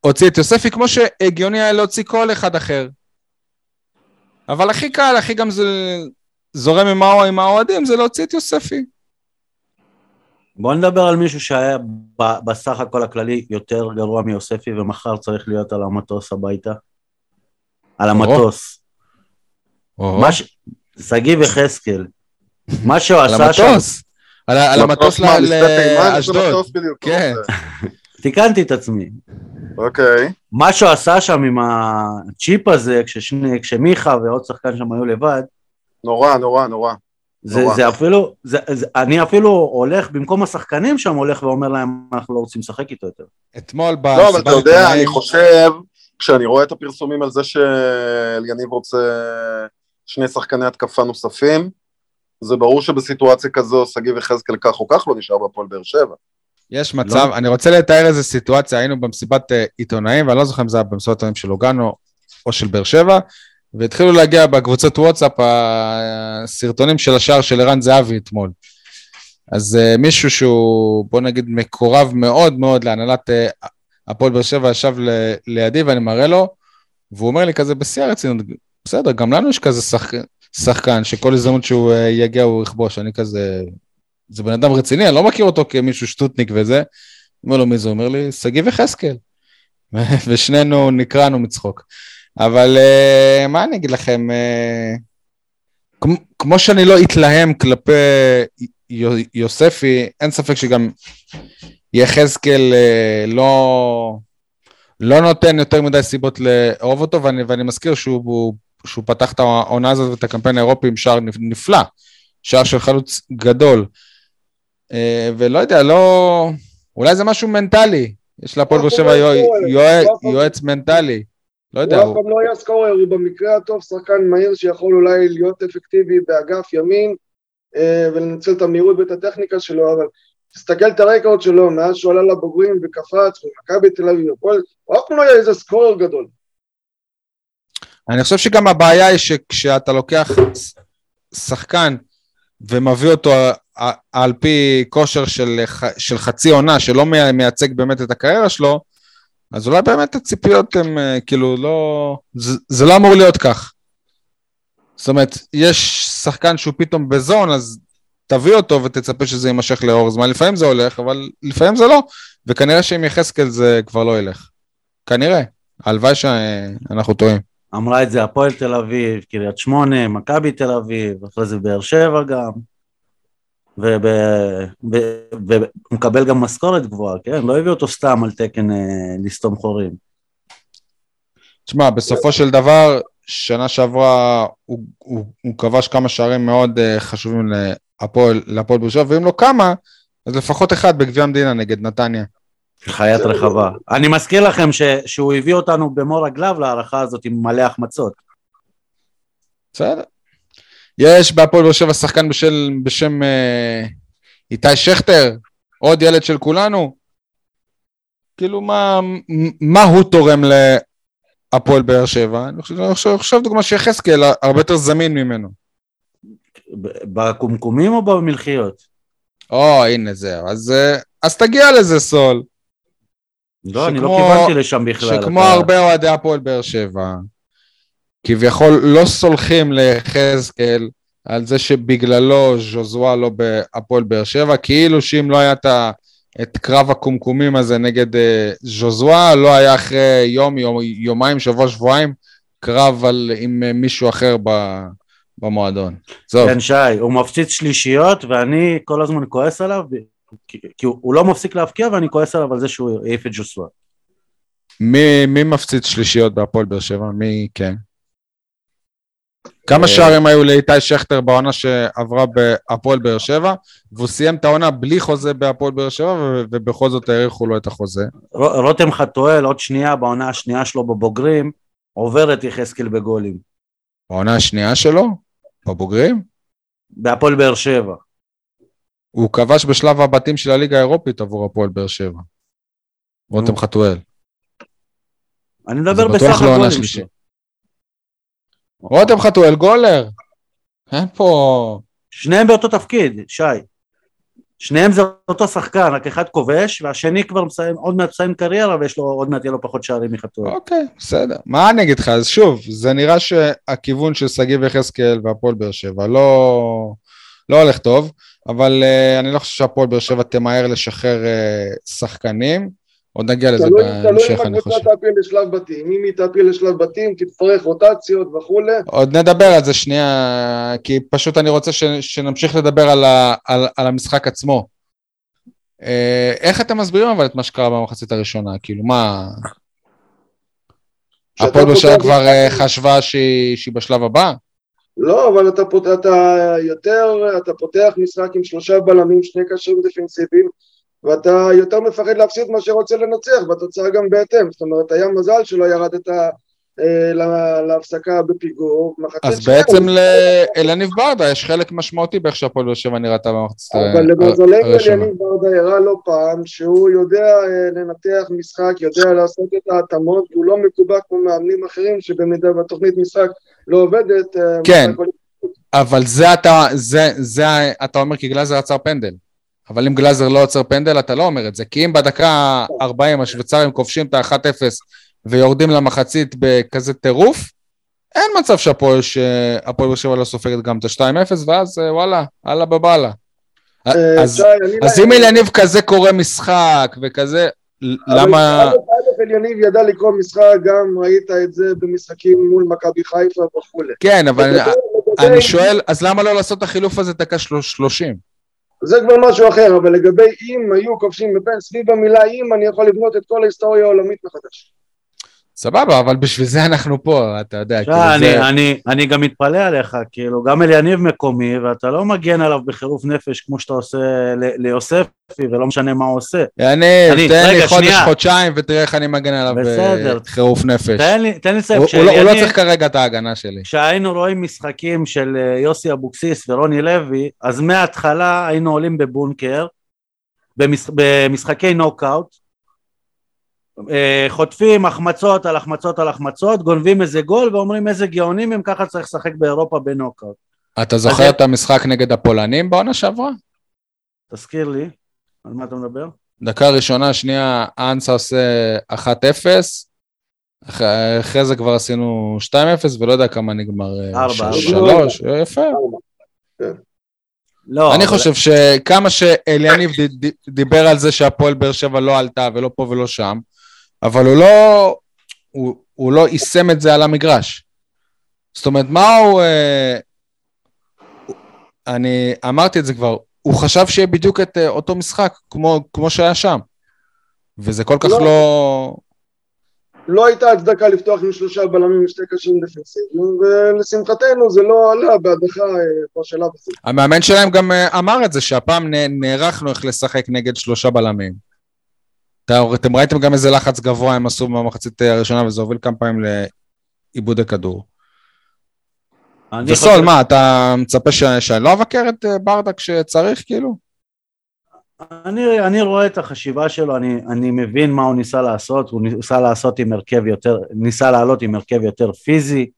הוציא את יוספי כמו שהגיוני היה להוציא כל אחד אחר. אבל הכי קל, הכי גם זה זורם עם האו- עם האוהדים, זה להוציא את יוספי. בוא נדבר על מישהו שהיה ב- בסך הכל הכללי יותר גרוע מיוספי ומחר צריך להיות על המטוס הביתה. על המטוס. מה ש... שגיב יחזקאל. מה שהוא עשה שם, המטוס. על ה- על המטוס לאשדוד. בדיוק? כן. תיקנתי את עצמי. אוקיי. מה שהוא עשה שם עם הצ'יפ הזה, כששני, כשמיכה ועוד שחקן שם היו לבד, נורא, נורא, נורא. זה, נורא. זה אפילו, זה, זה, אני אפילו הולך, במקום השחקנים שם, הולך ואומר להם, אנחנו לא רוצים לשחק איתו יותר. אתמול ב... לא, אבל אתה יודע, אני חושב, כשאני רואה את הפרסומים על זה שאליניב רוצה שני שחקני התקפה נוספים, זה ברור שבסיטואציה כזו שגיב יחזקאל כך או כך לא נשאר בהפועל באר שבע. יש מצב, אני רוצה לתאר איזה סיטואציה, היינו במסיבת אה, עיתונאים, ואני לא זוכר אם זה היה במסיבת עיתונאים של לוגאנו או של באר שבע, והתחילו להגיע בקבוצות וואטסאפ הסרטונים של השער של ערן זהבי אתמול. אז אה, מישהו שהוא, בוא נגיד, מקורב מאוד מאוד להנהלת אה, הפועל באר שבע, ישב ל- לידי ואני מראה לו, והוא אומר לי כזה בשיא הרצינות, בסדר, גם לנו יש כזה שחק... שחקן שכל הזדמנות שהוא אה, יגיע הוא יכבוש, אני כזה, זה בן אדם רציני, אני לא מכיר אותו כמישהו שטוטניק וזה. אומר לו, מי זה? אומר לי, שגיב יחזקאל. ושנינו נקרענו מצחוק. אבל uh, מה אני אגיד לכם, uh, כמו, כמו שאני לא אתלהם כלפי יו- יוספי, אין ספק שגם יחזקאל uh, לא, לא נותן יותר מדי סיבות לאהוב אותו, ואני, ואני מזכיר שהוא, שהוא פתח את העונה הזאת ואת הקמפיין האירופי עם שער נפ- נפלא, שער של חלוץ גדול. Uh, ולא יודע, לא... אולי זה משהו מנטלי. יש להפועל באר שבע יוע- יוע- יועץ מנטלי. לא יודע, הוא אף פעם לא היה סקורר, הוא במקרה הטוב שחקן מהיר שיכול אולי להיות אפקטיבי באגף ימין אה, ולנצל את המהירות ואת הטכניקה שלו, אבל תסתכל את הרקורד שלו, מאז שהוא עלה לבוגרים וקפץ, ומכבי תל אביב, הוא אף פעם לא היה איזה סקורר גדול. אני חושב שגם הבעיה היא שכשאתה לוקח שחקן ומביא אותו ע- על פי כושר של, ח- של חצי עונה, שלא מי- מייצג באמת את הקריירה שלו, אז אולי באמת הציפיות הן אה, כאילו לא... זה, זה לא אמור להיות כך. זאת אומרת, יש שחקן שהוא פתאום בזון, אז תביא אותו ותצפה שזה יימשך לאורך זמן. לפעמים זה הולך, אבל לפעמים זה לא. וכנראה שעם יחזקאל זה כבר לא ילך. כנראה. הלוואי שאנחנו טועים. אמרה את זה הפועל תל אביב, קריית שמונה, מכבי תל אביב, אחרי זה באר שבע גם. והוא מקבל גם משכורת גבוהה, כן? לא הביאו אותו סתם על תקן אה, לסתום חורים. תשמע, בסופו של דבר, שנה שעברה הוא, הוא, הוא כבש כמה שערים מאוד uh, חשובים להפועל באר שבע, ואם לא כמה, אז לפחות אחד בגביע המדינה נגד נתניה. חיית רחבה. אני מזכיר לכם ש, שהוא הביא אותנו במו רגליו להערכה הזאת עם מלא החמצות. בסדר. יש בהפועל באר שבע שחקן בשל, בשם uh, איתי שכטר, עוד ילד של כולנו. כאילו, מה, מה הוא תורם להפועל באר שבע? אני חושב, אני חושב, אני חושב דוגמה שיחזקאל הרבה יותר זמין ממנו. בקומקומים או במלחיות? או, הנה זהו. אז, אה, אז תגיע לזה, סול. לא, אני לא כיוונתי לשם בכלל. שכמו אתה- הרבה אוהדי הפועל באר שבע, כביכול לא סולחים ליחזקאל על זה שבגללו ז'וזואה לא בהפועל באר שבע, כאילו שאם לא היה את, ה, את קרב הקומקומים הזה נגד אה, ז'וזואה, לא היה אחרי יום, יום, יומיים, שבוע, שבועיים, קרב על, עם אה, מישהו אחר ב, במועדון. זהו. כן, שי, הוא מפציץ שלישיות ואני כל הזמן כועס עליו, כי, כי הוא, הוא לא מפסיק להבקיע ואני כועס עליו על זה שהוא העיף את ג'וסווה. מי, מי מפציץ שלישיות בהפועל באר שבע? מי כן? כמה אה, שערים היו לאיתי שכטר בעונה שעברה בהפועל באר שבע, והוא סיים את העונה בלי חוזה בהפועל באר שבע, ו- ובכל זאת האריכו לו את החוזה. ר- רותם חתואל עוד שנייה בעונה השנייה שלו בבוגרים, עובר את יחזקאל בגולים. בעונה השנייה שלו, בבוגרים, בהפועל באר שבע. הוא כבש בשלב הבתים של הליגה האירופית עבור הפועל באר שבע. רותם. חתואל. אני מדבר בסך לא הגולים. שלו. רותם חתואל גולר. אין פה... שניהם באותו תפקיד, שי. שניהם זה אותו שחקן, רק אחד כובש, והשני כבר מסיים, עוד מעט מסיים קריירה, ויש לו, עוד מעט יהיה לו פחות שערים מחתואל. אוקיי, בסדר. מה אני אגיד לך? אז שוב, זה נראה שהכיוון של שגיב יחזקאל והפועל באר שבע לא, לא הולך טוב, אבל uh, אני לא חושב שהפועל באר שבע תמהר לשחרר uh, שחקנים. עוד נגיע לזה בהמשך, אני חושב. תלוי אם הקבוצה תעפיל לשלב בתים, אם היא תעפיל לשלב בתים, תצטרך רוטציות וכולי. עוד נדבר על זה שנייה, כי פשוט אני רוצה ש, שנמשיך לדבר על, ה, על, על המשחק עצמו. אה, איך אתם מסבירים אבל את מה שקרה במחצית הראשונה? כאילו, מה... הפועל באר שבע כבר חשבה שהיא בשלב הבא? לא, אבל אתה, פות... אתה יותר, אתה פותח משחק עם שלושה בלמים, שני קשרים דפנסיביים, ואתה יותר מפחד להפסיד מאשר רוצה לנצח, והתוצאה גם בהתאם. זאת אומרת, היה מזל שלא ירדת להפסקה בפיגור. אז בעצם לאליניב ברדה יש חלק משמעותי באיך שהפועל באר שבע נראתה במחצית הראשונה. אבל למזלנו אליניב ברדה הראה לא פעם שהוא יודע אה, לנתח משחק, יודע לעשות את ההתאמות, הוא לא מקובע כמו מאמנים אחרים שבמידה בתוכנית משחק לא עובדת. אה, כן, אבל זה אתה, זה, זה אתה אומר כי גלאזר עצר פנדל. אבל אם גלאזר לא עוצר פנדל, אתה לא אומר את זה. כי אם בדקה 40 השוויצרים כובשים את ה-1-0 ויורדים למחצית בכזה טירוף, אין מצב שהפועל באר שבע לא סופגת גם את ה-2-0, ואז אה, וואלה, אללה בבאללה. אה, אז, אז אם אליניב כזה קורא משחק וכזה, למה... אליניב ידע לקרוא משחק, גם ראית את זה במשחקים מול מכבי חיפה וכולי. כן, אבל אני שואל, אז למה לא לעשות את החילוף הזה דקה שלושים? זה כבר משהו אחר, אבל לגבי אם היו כובשים בפן, סביב המילה אם, אני יכול לבנות את כל ההיסטוריה העולמית מחדש. סבבה, אבל בשביל זה אנחנו פה, אתה יודע. כאילו אני, זה... אני, אני גם מתפלא עליך, כאילו, גם אליניב מקומי, ואתה לא מגן עלו בחירוף נפש כמו שאתה עושה ליוספי, ולא משנה מה הוא עושה. יניב, תן לי חודש, חודשיים, ותראה איך אני מגן עליו בחירוף נפש. תן לי, תן לי לסיים. הוא, לא- הוא לא צריך כרגע את ההגנה שלי. כשהיינו רואים משחקים של אה, יוסי אבוקסיס ורוני לוי, אז מההתחלה היינו עולים בבונקר, במשחקי נוקאוט, אה, חוטפים החמצות על החמצות על החמצות, גונבים איזה גול ואומרים איזה גאונים הם, ככה צריך לשחק באירופה בנוקאוט. אתה זוכר את המשחק נגד הפולנים בעונה שעברה? תזכיר לי, על מה אתה מדבר? דקה ראשונה, שנייה, אנסה עושה 1-0, אחרי זה כבר עשינו 2-0 ולא יודע כמה נגמר. 4, 3, יפה. לא, אני חושב שכמה שאליניב דיבר על זה שהפועל באר שבע לא עלתה ולא פה ולא שם, אבל הוא לא, הוא, הוא לא יישם את זה על המגרש. זאת אומרת, מה הוא... אה, אני אמרתי את זה כבר, הוא חשב שיהיה בדיוק את אה, אותו משחק כמו, כמו שהיה שם. וזה כל כך לא... לא... לא הייתה הצדקה לפתוח עם שלושה בלמים ושתי קשים דפנסיביים, ולשמחתנו זה לא עלה בהדחה אה, בשלב הזה. המאמן שלהם גם אה, אמר את זה, שהפעם נערכנו איך לשחק נגד שלושה בלמים. אתם ראיתם גם איזה לחץ גבוה הם עשו במחצית הראשונה, וזה הוביל כמה פעמים לאיבוד הכדור. וסול, מה, אתה מצפה שאני לא אבקר את אה, ברדה כשצריך, כאילו? אני, אני רואה את החשיבה שלו, אני, אני מבין מה הוא ניסה לעשות, הוא ניסה לעשות עם הרכב יותר, ניסה לעלות עם הרכב יותר פיזי,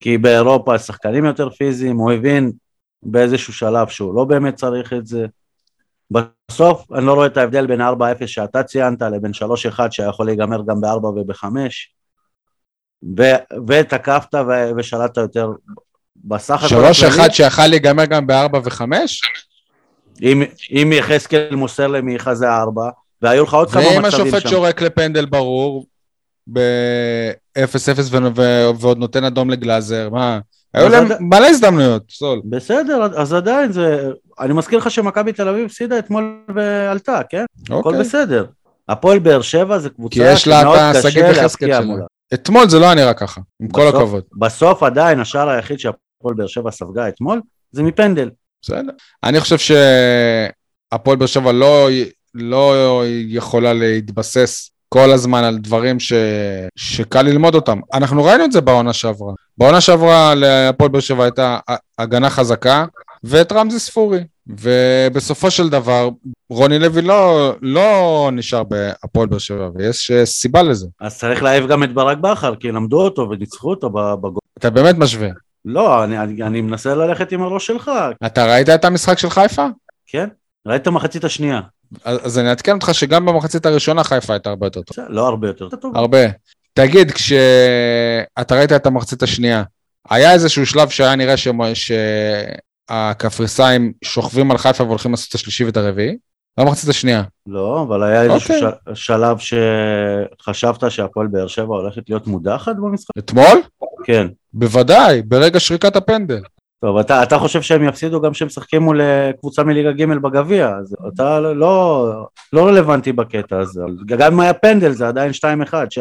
כי באירופה השחקנים יותר פיזיים, הוא הבין באיזשהו שלב שהוא לא באמת צריך את זה. בסוף אני לא רואה את ההבדל בין 4-0 שאתה ציינת לבין 3-1 שיכול להיגמר גם ב-4 וב-5 ותקפת ו- ושלטת יותר בסך הכל... 3-1 שיכול להיגמר גם ב-4 ו-5? אם, אם יחזקאל מוסר למיכה זה 4 והיו לך עוד כמה מצבים שם. ואם השופט שורק לפנדל ברור ב-0-0 ועוד נותן אדום לגלאזר, מה? היו להם מלא הזדמנויות, סול. בסדר, אז עדיין זה... אני מזכיר לך שמכבי תל אביב הפסידה אתמול ועלתה, כן? הכל אוקיי. בסדר. הפועל באר שבע זה קבוצה שמאוד קשה להפקיע מולה. אתמול זה לא היה נראה ככה, עם כל הכבוד. בסוף עדיין השער היחיד שהפועל באר שבע ספגה אתמול זה מפנדל. בסדר. אני חושב שהפועל באר שבע לא, לא יכולה להתבסס כל הזמן על דברים ש... שקל ללמוד אותם. אנחנו ראינו את זה בעונה שעברה. בעונה שעברה להפועל באר שבע הייתה הגנה חזקה ואת רמזי ספורי. ובסופו של דבר, רוני לוי לא, לא נשאר בהפועל באר שבע, ויש אה, סיבה לזה. אז צריך להעיף גם את ברק בכר, כי למדו אותו וניצחו אותו בגול. אתה באמת משווה. לא, אני, אני, אני מנסה ללכת עם הראש שלך. אתה ראית את המשחק של חיפה? כן. ראית מחצית השנייה. אז אז אני אעדכן אותך שגם במחצית הראשונה חיפה הייתה הרבה יותר טוב. בסדר, לא הרבה יותר טוב. הרבה. תגיד, כשאתה ראית את המחצית השנייה, היה איזשהו שלב שהיה נראה שמ- שהקפריסאים שוכבים על חיפה והולכים לעשות את השלישי ואת הרביעי? במחצית השנייה. לא, אבל היה איזשהו אוקיי. ש- שלב שחשבת שהפועל באר שבע הולכת להיות מודחת במשחק? אתמול? כן. בוודאי, ברגע שריקת הפנדל. טוב, אתה, אתה חושב שהם יפסידו גם כשהם משחקים מול אה, קבוצה מליגה ג' בגביע, אז אתה לא, לא רלוונטי בקטע הזה. גם אם היה פנדל זה עדיין 2-1, שי.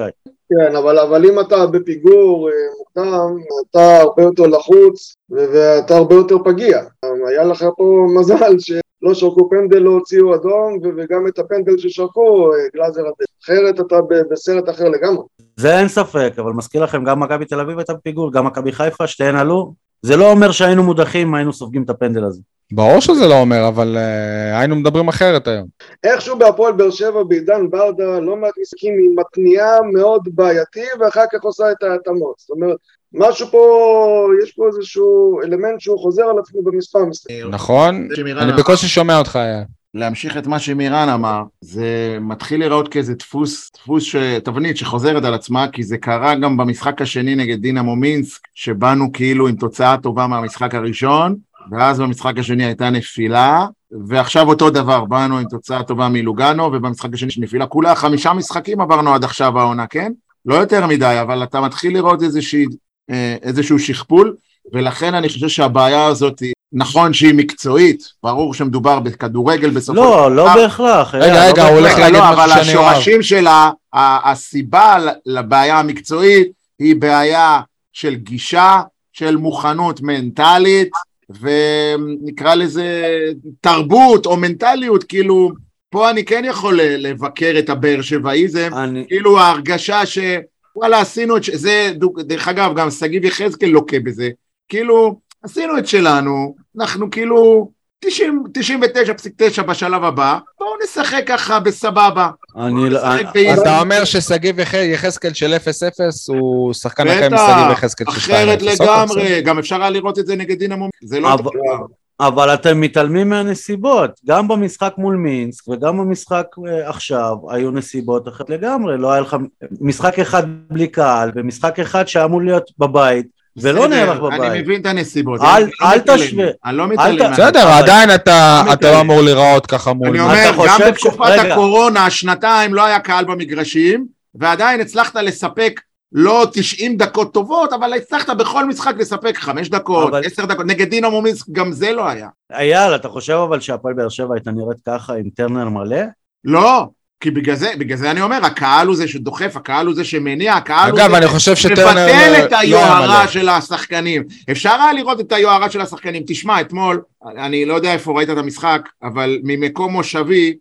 כן, אבל, אבל אם אתה בפיגור אה, מוקדם, אתה הרבה יותר לחוץ ואתה הרבה יותר פגיע. היה לך פה מזל שלא שרקו פנדל, לא הוציאו אדום, וגם את הפנדל ששרקו, אה, גלאזר הדרך. אחרת אתה בסרט אחר לגמרי. זה אין ספק, אבל מזכיר לכם, גם מכבי תל אביב הייתה בפיגור, גם מכבי חיפה, שתיהן עלו. זה לא אומר שהיינו מודחים היינו סופגים את הפנדל הזה. ברור שזה לא אומר, אבל uh, היינו מדברים אחרת היום. איכשהו בהפועל באר שבע בעידן ברדה לא מעט משחקים עם מתניעה מאוד בעייתי ואחר כך עושה את ההתאמות. זאת אומרת, משהו פה, יש פה איזשהו אלמנט שהוא חוזר על עצמו במספר משחקים. נכון? אני בקושי שומע אותך, היה. להמשיך את מה שמירן אמר, זה מתחיל להיראות כאיזה דפוס, דפוס, ש... תבנית שחוזרת על עצמה, כי זה קרה גם במשחק השני נגד דינמו מינסק, שבאנו כאילו עם תוצאה טובה מהמשחק הראשון, ואז במשחק השני הייתה נפילה, ועכשיו אותו דבר, באנו עם תוצאה טובה מלוגנו, ובמשחק השני יש נפילה. כולה חמישה משחקים עברנו עד עכשיו העונה, כן? לא יותר מדי, אבל אתה מתחיל לראות איזושהי, אה, איזשהו שכפול, ולכן אני חושב שהבעיה הזאת היא, נכון שהיא מקצועית, ברור שמדובר בכדורגל בסופו של לא, לא דבר. בהכרח. רגע, היה, רגע, לא הוא הולך. להגיד לא, משהו אבל שאני אוהב. השורשים שלה, הסיבה לבעיה המקצועית היא בעיה של גישה, של מוכנות מנטלית, ונקרא לזה תרבות או מנטליות, כאילו, פה אני כן יכול לבקר את הבאר שבעיזם, אני, כאילו ההרגשה ש... וואלה, עשינו את ש... זה, דרך אגב, גם שגיב יחזקאל לוקה בזה. כאילו, עשינו את שלנו, אנחנו כאילו 90, 99.9 בשלב הבא, בואו נשחק ככה בסבבה. אני, לא- באיזון. אתה אומר ששגיב יח- יחזקאל של 0-0 הוא שחקן אחר משגיב יחזקאל של 2-0. אחרת לגמרי. גם אפשר היה לראות את זה נגד דינמו, זה לא אבל- אתם מתעלמים מהנסיבות. גם במשחק מול מינסק וגם במשחק אה, עכשיו היו נסיבות אחרות לגמרי. לא היה לך משחק אחד בלי קהל ומשחק אחד שאמור להיות בבית ולא בסדר, נערך אני בבית. מבין את הנסיבות. אל- אני לא. תשווה. אני לא מתעלם. בסדר, עדיין אתה לא לא. אמור להיראות ככה מול... אני אומר, גם בתקופת. הקורונה, שנתיים לא היה קהל במגרשים, ועדיין הצלחת לספק לא 90 דקות טובות, אבל הצלחת בכל משחק לספק 5 דקות, אבל- 10 דקות. נגד דינמו מינסק גם זה לא היה. אייל, אתה חושב אבל שהפועל באר שבע הייתה נראית ככה עם טרנר מלא? לא, כי בגלל זה, בגלל זה אני אומר, הקהל הוא זה שדוחף, הקהל הוא זה שמניע, הקהל הוא אגב, זה אני חושב שטרנר מבטל לא- את לא היוהרה מלא. של השחקנים. אפשר היה לראות את היוהרה של השחקנים. תשמע, אתמול, אני לא יודע איפה ראית את המשחק, אבל ממקום מושבי.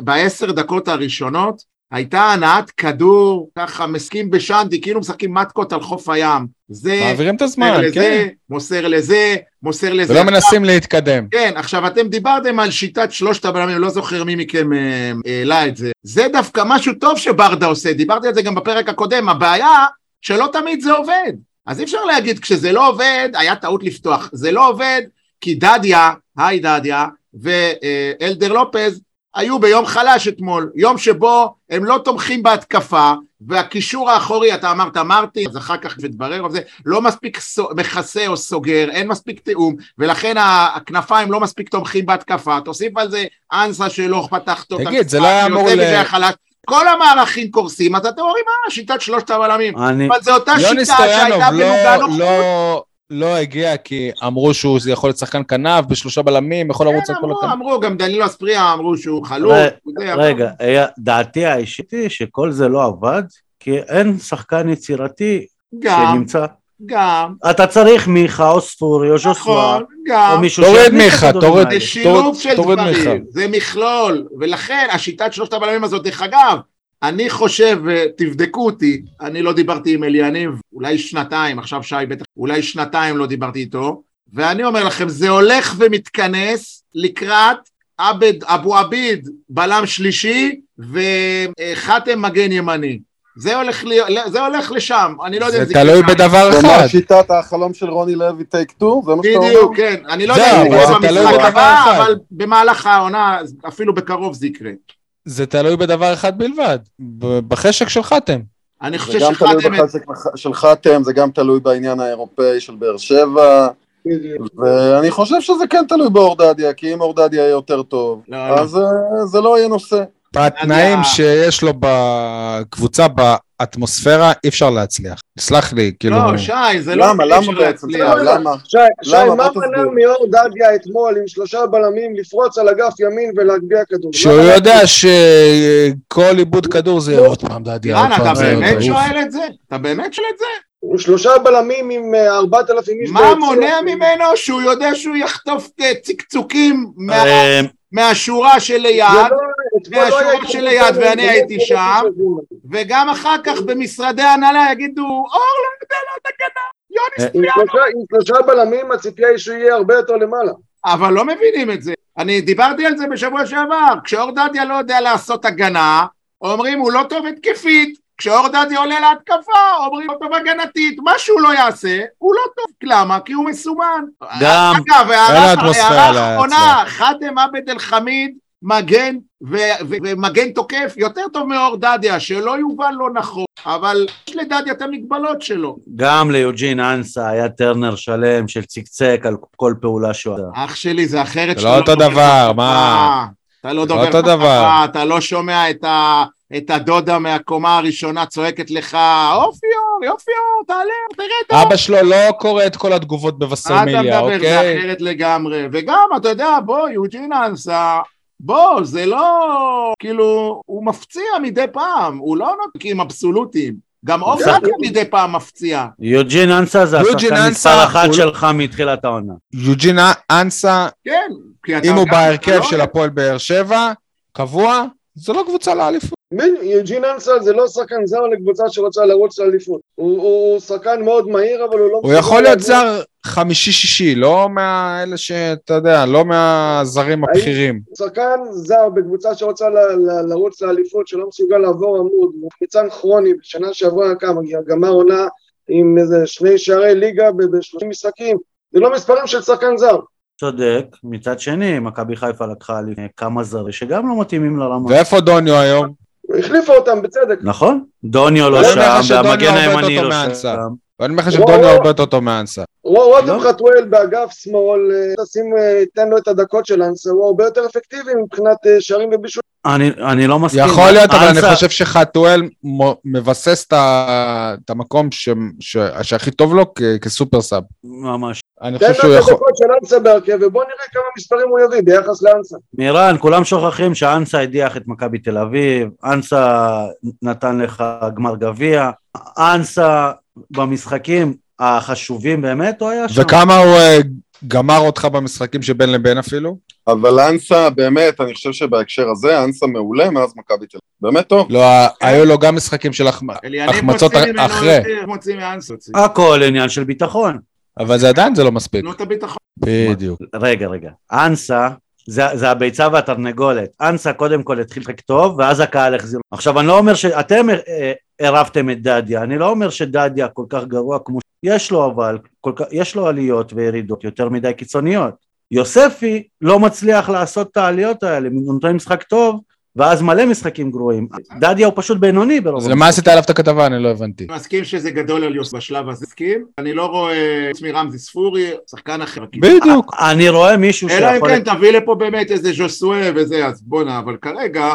בעשר דקות הראשונות, הייתה הנעת כדור, ככה מסכים בשאנטי, כאילו משחקים מתקות על חוף הים. זה מעבירים את מוסר הזמן, לזה, כן. מוסר לזה, מוסר לזה. ולא מנסים להתקדם. כן, עכשיו אתם דיברתם על שיטת שלושת הבלמים, לא זוכר מי מכם אה, העלה את זה. זה דווקא משהו טוב שברדה עושה, דיברתי על זה גם בפרק הקודם, הבעיה שלא תמיד זה עובד. אז אי אפשר להגיד, כשזה לא עובד, היה טעות לפתוח. זה לא עובד כי דדיה, היי דדיה, ואלדר לופז היו ביום חלש אתמול, יום שבו הם לא תומכים בהתקפה, והקישור האחורי, אתה אמרת מרטין, אז אחר כך מתברר, זה לא מספיק מכסה או סוגר, אין מספיק תיאום, ולכן הכנפיים לא מספיק תומכים בהתקפה, תוסיף על זה אנסה שלא פתח את תגיד, זה לא היה אמור ל- כל המערכים קורסים, אז אתם אומרים, אה, שיטת שלושת הבלמים, אני... אבל זו אותה שיטה שהייתה לא- בלוגנו לא- לא הגיע כי אמרו שהוא יכול להיות שחקן כנף בשלושה בלמים, יכול לרוץ על כל הכנף. אמרו, גם דנילו אספריה אמרו שהוא זה, רגע, דעתי האישית היא שכל זה לא עבד, כי אין שחקן יצירתי שנמצא. גם, אתה צריך מיכה או ספורי או ז'וסווה, נכון, גם, או מישהו את מיכה, האלה. זה שילוב של תוריד מיכה. דברים, זה מכלול, ולכן השיטת שלושת הבלמים הזאת, דרך אגב, אני חושב, ותבדקו אותי, אני לא דיברתי עם אליניב, אולי שנתיים, עכשיו שי בטח, אולי שנתיים לא דיברתי איתו, ואני אומר לכם, זה הולך ומתכנס לקראת עבד, אבו עביד, בלם שלישי, וחתם מגן ימני. זה הולך, לי, זה הולך לשם, אני לא יודע אם זה תלוי בדבר זה אחד. מה שיטת החלום של רוני לוי טייק טו? זה מה שאתה אומר? בדיוק, כן. אני לא יודע אם זה זה במשחק הבא. אבל במהלך העונה, אפילו בקרוב זה יקרה. זה תלוי בדבר אחד בלבד, בחשק של חתם. אני זה חושב גם תלוי שחתם... בחזק של חתם, זה גם תלוי בעניין האירופאי של באר שבע. ואני חושב שזה כן תלוי באורדדיה, כי אם אורדדיה יהיה יותר טוב, לא, לא. אז אה, זה לא יהיה נושא. בתנאים שיש לו בקבוצה, באטמוספירה, אי אפשר להצליח. סלח לי, כאילו... לא, שי, זה לא... למה? למה בעצם? למה? שי? מה מנע. מאור דדיה אתמול עם שלושה בלמים לפרוץ על אגף ימין ולהגביה כדור? שהוא יודע שכל איבוד כדור זה עוד פעם דדיה, רן, אתה באמת שואל את זה? אתה באמת שואל את זה? הוא שלושה בלמים עם אה, ארבעת אלפים איש מה. מונע ממנו שהוא יודע שהוא יחטוף אה, צקצוקים מה- אה, מהשורה שליד, לא- לא מהשורה שליד, ואני לא הייתי שם. וגם אחר כך במשרדי ההנהלה יגידו, אור לא יודע לעוד הגנה, יוני עם שלושה- עם שלושה בלמים הציפייה היא שהוא יהיה הרבה יותר למעלה. אבל לא מבינים את זה. אני דיברתי על זה בשבוע שעבר, כשאור דדיה לא יודע לעשות הגנה, אומרים הוא לא טוב התקפית, כשאור דדיה עולה להתקפה, אומרים טוב הגנתית, מה שהוא לא יעשה, הוא לא טוב. למה? כי הוא מסומן. גם- אגב, הערה אטמוספירה הערה להצליח. האחרונה, חאתם עבד אל חמיד, מגן ו- ו- ומגן תוקף יותר טוב מאור דדיה, שלא יובן לא נכון, אבל יש לדדיה את המגבלות שלו. גם ליוג'ין אנסה היה טרנר שלם של צקצק על כל פעולה שהוא עשה. אח שלי זה אחרת זה שאתה לא אותו דבר. מה? אתה לא זה דובר לא את אותו דבר. השפה, אתה לא שומע את, ה, את הדודה מהקומה הראשונה צועקת לך, יופי אור, יופי אור, תעלה, האור. אבא שלו לא קורא את כל התגובות מה אתה בווסרמיליה, מדבר, זה אוקיי? אחרת לגמרי. וגם, אתה יודע, בוא, יוג'ין אנסה, בוא, זה לא, כאילו, הוא מפציע מדי פעם, הוא לא נותקים אבסולוטיים. גם עופר כן. מדי פעם מפציע. יוג'ין אנסה זה השחקן מספר אחת הוא- שלך מתחילת העונה. יוג'ין אנסה, כן, אם הוא בהרכב לא- של הפועל באר שבע, קבוע, זה לא קבוצה לאליפות. יוג'ין אנסה זה לא שחקן זר לקבוצה שרוצה לרוץ לאליפות. הוא- הוא שחקן מאוד מהיר, אבל הוא לא... הוא יכול להיות זר חמישי-שישי, לא מהאלה שאתה יודע, לא מהזרים הבכירים. שחקן זר בקבוצה שרוצה ל- ל- לרוץ לאליפות, שלא מסוגל לעבור עמוד, הוא חיצן כרוני, בשנה שעברה כמה, גמר עונה עם איזה שני שערי ליגה ב-30 משחקים, זה לא מספרים של שחקן זר. צודק, מצד שני, מכבי חיפה לקחה כמה זרים שגם לא מתאימים לרמה. ואיפה דוניו היום? החליפה אותם בצדק. נכון? דוניו לא לך שם, והמגן הימני לא. שם. ואני אומר לך וואו. שדוניו הרבה יותר טוב מאנסה. רותם לא. חתואל באגף שמאל, אה, תשים, אה, תן לו את הדקות של אנסה, הוא הרבה יותר אפקטיבי מבחינת אה, שערים ובישול. אני, אני לא מסכים. יכול להיות, אבל אני חושב שחתואל מבסס את המקום שהכי טוב לו כ- כסופר סאב. ממש. אני תן חושב שהוא לו את יכול... הדקות של אנסה בהרכב, ובוא נראה כמה מספרים הוא יביא ביחס לאנסה. מירן, כולם שוכחים שאנסה הדיח את מכבי תל אביב, אנסה נתן לך גמר גביע, אנסה במשחקים החשובים באמת, הוא היה שם. וכמה הוא אה, גמר אותך במשחקים שבין לבין אפילו? אבל אנסה, באמת, אני חושב שבהקשר הזה, אנסה מעולה מאז מכבי תל אביב. באמת טוב. לא, היו לו גם משחקים של החמצות אחרי. הכל עניין של ביטחון. אבל זה עדיין זה לא מספיק. תנו את הביטחון. בדיוק. רגע, רגע. אנסה, זה, זה הביצה והתרנגולת. אנסה קודם כל התחיל לשחק טוב, ואז הקהל החזיר. עכשיו, אני לא אומר שאתם אה, עירבתם את דדיה, אני לא אומר שדדיה כל כך גרוע כמו... יש לו אבל, כך, יש לו עליות וירידות יותר מדי קיצוניות. יוספי לא מצליח לעשות את העליות האלה, הוא נותן משחק טוב, ואז מלא משחקים גרועים. דדיה הוא פשוט בינוני ברוב אז למה עשית עליו את הכתבה? אני לא הבנתי. אני מסכים שזה גדול על יוס בשלב הזה, מסכים. אני לא רואה, חוץ מרמזי ספורי, שחקן אחר. בדיוק. אני רואה מישהו אלא אם שיכול... כן תביא לפה באמת איזה ז'וסואה וזה, אז בואנה, אבל כרגע,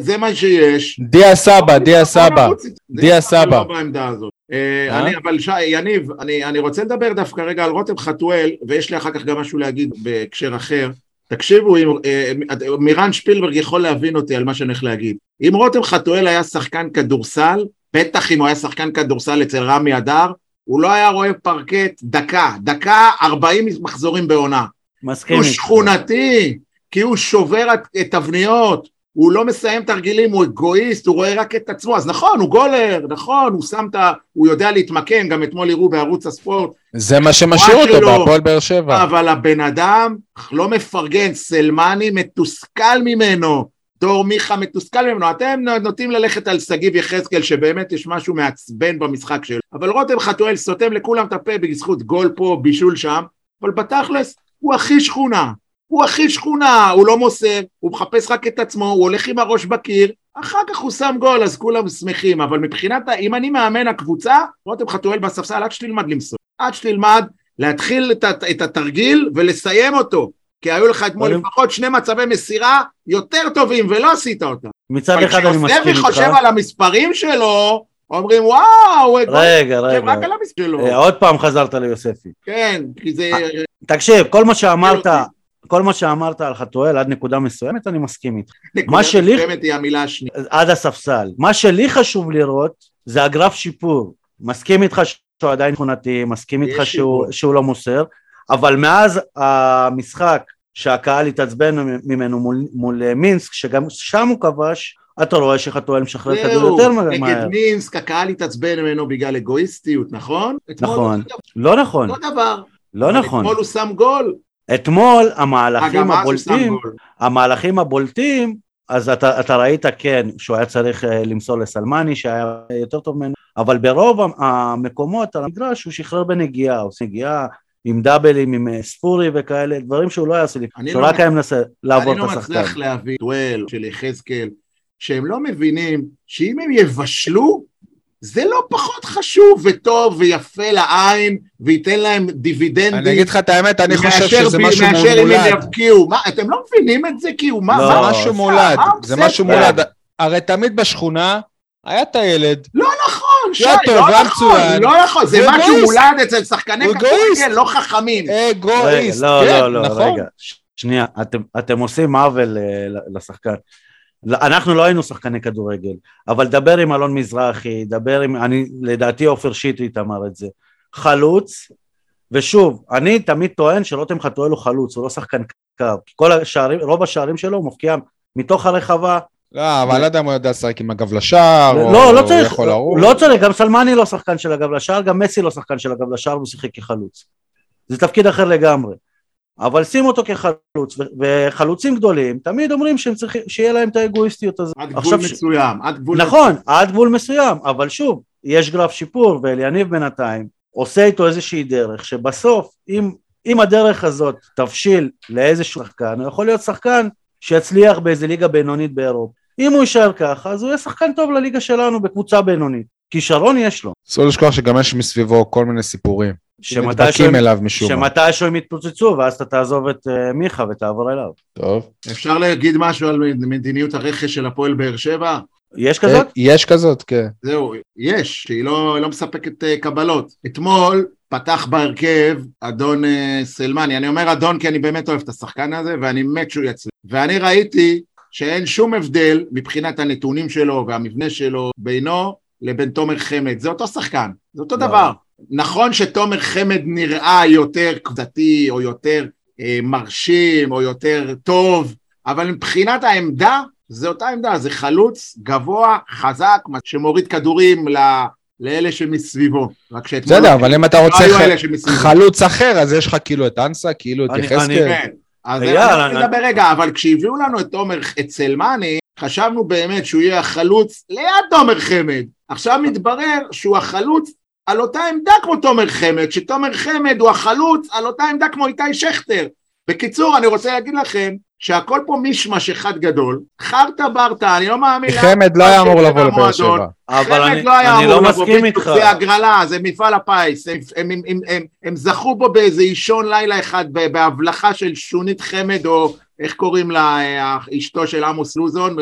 זה מה שיש. דיה סבא, דיה סבא. דיה סבא. לא. אה, אה? אני, אבל שי, יניב, אני, אני רוצה לדבר דווקא רגע על רותם חתואל, ויש לי אחר כך גם משהו להגיד בהקשר אחר. תקשיבו, אם, אה, מירן שפילברג יכול להבין אותי על מה שאני הולך להגיד. אם רותם חתואל היה שחקן כדורסל, בטח אם הוא היה שחקן כדורסל אצל רמי אדר, הוא לא היה רואה פרקט דקה, דקה 40 מחזורים בעונה. מסכים הוא. שכונתי, כי הוא שובר את- את תבניות, הוא לא מסיים תרגילים, הוא אגואיסט, הוא רואה רק את עצמו, אז נכון, הוא גולר, נכון, הוא שם את ה... הוא יודע להתמקם, גם אתמול הראו בערוץ הספורט, זה מה שמשאיר אותו שלו. בהפועל באר שבע. אבל הבן אדם לא מפרגן, סלמני מתוסכל ממנו, דור מיכה מתוסכל ממנו, אתם נוטים ללכת על שגיב יחזקאל שבאמת יש משהו מעצבן במשחק שלו, אבל רותם חתואל סותם לכולם את הפה בזכות גול פה, בישול שם, אבל בתכלס הוא הכי שכונה, הוא הכי שכונה, הוא לא מוסר, הוא מחפש רק את עצמו, הוא הולך עם הראש בקיר, אחר כך הוא שם גול אז כולם שמחים, אבל מבחינת, אם אני מאמן הקבוצה, רותם חתואל בספסל עד שתלמד למסור, עד שתלמד להתחיל את, את התרגיל ולסיים אותו, כי היו לך אתמול לפחות שני מצבי מסירה יותר טובים ולא עשית אותם. מצד אחד אני מסכים איתך. אבל חושב על המספרים שלו, אומרים וואו, רגע, רגע, רק על המספרים שלו. אה, עוד פעם חזרת ליוספי. כן, כי זה... אה, תקשיב, כל מה שאמרת, כל מה שאמרת על חתואל עד נקודה מסוימת אני מסכים איתך. נקודה מסוימת היא המילה השנייה. עד הספסל. מה שלי חשוב לראות זה הגרף שיפור. מסכים איתך שהוא עדיין תכונתי, מסכים איתך שהוא, שהוא לא מוסר, אבל מאז המשחק שהקהל התעצבן ממנו מול, מול מינסק, שגם שם הוא כבש, אתה רואה שחתואל משחרר כדור יותר מהר. נגד מינסק הקהל התעצבן ממנו בגלל אגואיסטיות, נכון? נכון, לא נכון. אותו דבר. לא נכון. אתמול הוא שם גול. אתמול המהלכים הבולטים, המהלכים הבולטים, אז אתה, אתה ראית כן שהוא היה צריך אה, למסור לסלמני שהיה יותר טוב ממנו, אבל ברוב המקומות על המגרש הוא שחרר בנגיעה, הוא עושה נגיעה עם דאבלים, עם אה, ספורי וכאלה, דברים שהוא לא יעשה לי, שהוא לא רק היה מנסה לעבור את השחקן. אני לא מצליח להבין, טואל של יחזקאל, שהם לא מבינים שאם הם יבשלו, זה לא פחות חשוב וטוב ויפה לעין וייתן להם דיבידנדים. אני אגיד לך את האמת, אני חושב שזה משהו מולד. מאשר אם הם יבקיעו. מה, אתם לא מבינים את זה? כאילו, מה? לא, זה משהו מולד, זה משהו מולד. הרי תמיד בשכונה היה את הילד. לא נכון, שי, לא נכון, לא נכון, זה משהו מולד אצל שחקני כדורגל, לא חכמים. אגואיסט, לא, כן, לא, לא, רגע, שנייה, אתם עושים עוול אה, לשחקן. אנחנו לא היינו שחקני כדורגל, אבל דבר עם אלון מזרחי, דבר עם, אני, לדעתי עופר שטרית אמר את זה, חלוץ, ושוב, אני תמיד טוען שרותם חתואל הוא חלוץ, הוא לא שחקן קו, כל השערים, רוב השערים שלו הוא מפקיע מתוך הרחבה. לא, אבל לא יודע אם הוא יודע לשחק עם הגב לשער, לא, או לא צריך, יכול לרוץ. לא צריך, גם סלמני לא שחקן של הגב לשער, גם מסי לא שחקן של הגב לשער, הוא שיחק כחלוץ. זה תפקיד אחר לגמרי. אבל שים אותו כחלוץ, וחלוצים גדולים תמיד אומרים שהם צריכים, שיהיה להם את האגואיסטיות הזאת. עד גבול מסוים, עד גבול... נכון, עד גבול מסוים, אבל שוב, יש גרף שיפור, ואליניב בינתיים עושה איתו איזושהי דרך, שבסוף, אם, אם הדרך הזאת תבשיל לאיזשהו שחקן, הוא יכול להיות שחקן שיצליח באיזה ליגה בינונית באירופה. אם הוא יישאר ככה, אז הוא יהיה שחקן טוב לליגה שלנו בקבוצה בינונית. כישרון יש לו. אסור לשכוח שגם יש מסביבו כל מיני סיפורים. שמתבקים אליו משום מה. שמתישהו הם יתפוצצו ואז אתה תעזוב את uh, מיכה ותעבור אליו. טוב. אפשר להגיד משהו על מדיניות הרכש של הפועל באר שבע? יש כזאת? יש כזאת, כן. זהו, יש, שהיא לא, לא מספקת uh, קבלות. אתמול פתח בהרכב אדון uh, סלמני, אני אומר אדון כי אני באמת אוהב את השחקן הזה ואני מת שהוא יצליח. ואני ראיתי שאין שום הבדל מבחינת הנתונים שלו והמבנה שלו בינו לבין תומר חמד, זה אותו שחקן, זה אותו לא. דבר. נכון שתומר חמד נראה יותר קבוצתי או יותר אה, מרשים או יותר טוב, אבל מבחינת העמדה, זה אותה עמדה, זה חלוץ גבוה, חזק, שמוריד כדורים ל... לאלה שמסביבו. רק שאתמול... בסדר, אבל אם אתה לא רוצה חלוץ אחר, אז יש לך כאילו את אנסה, כאילו את יחזקאל. כן. אז אני לדבר רגע, אבל כשהביאו לנו את תומר, את סלמני, חשבנו באמת שהוא יהיה החלוץ ליד תומר חמד. עכשיו מתברר שהוא החלוץ על אותה עמדה כמו תומר חמד, שתומר חמד הוא החלוץ על אותה עמדה כמו איתי שכטר. בקיצור, אני רוצה להגיד לכם שהכל פה מישמש אחד גדול, חרטה ברטה, אני לא מאמין... חמד לא היה אמור לבוא לבאר שבע. אבל אני לא, אני לא מסכים איתך. זה הגרלה, זה מפעל הפיס, הם, הם, הם, הם, הם, הם זכו בו באיזה אישון לילה אחד בהבלחה של שונית חמד, או איך קוראים לה, אה, אשתו של עמוס לוזון.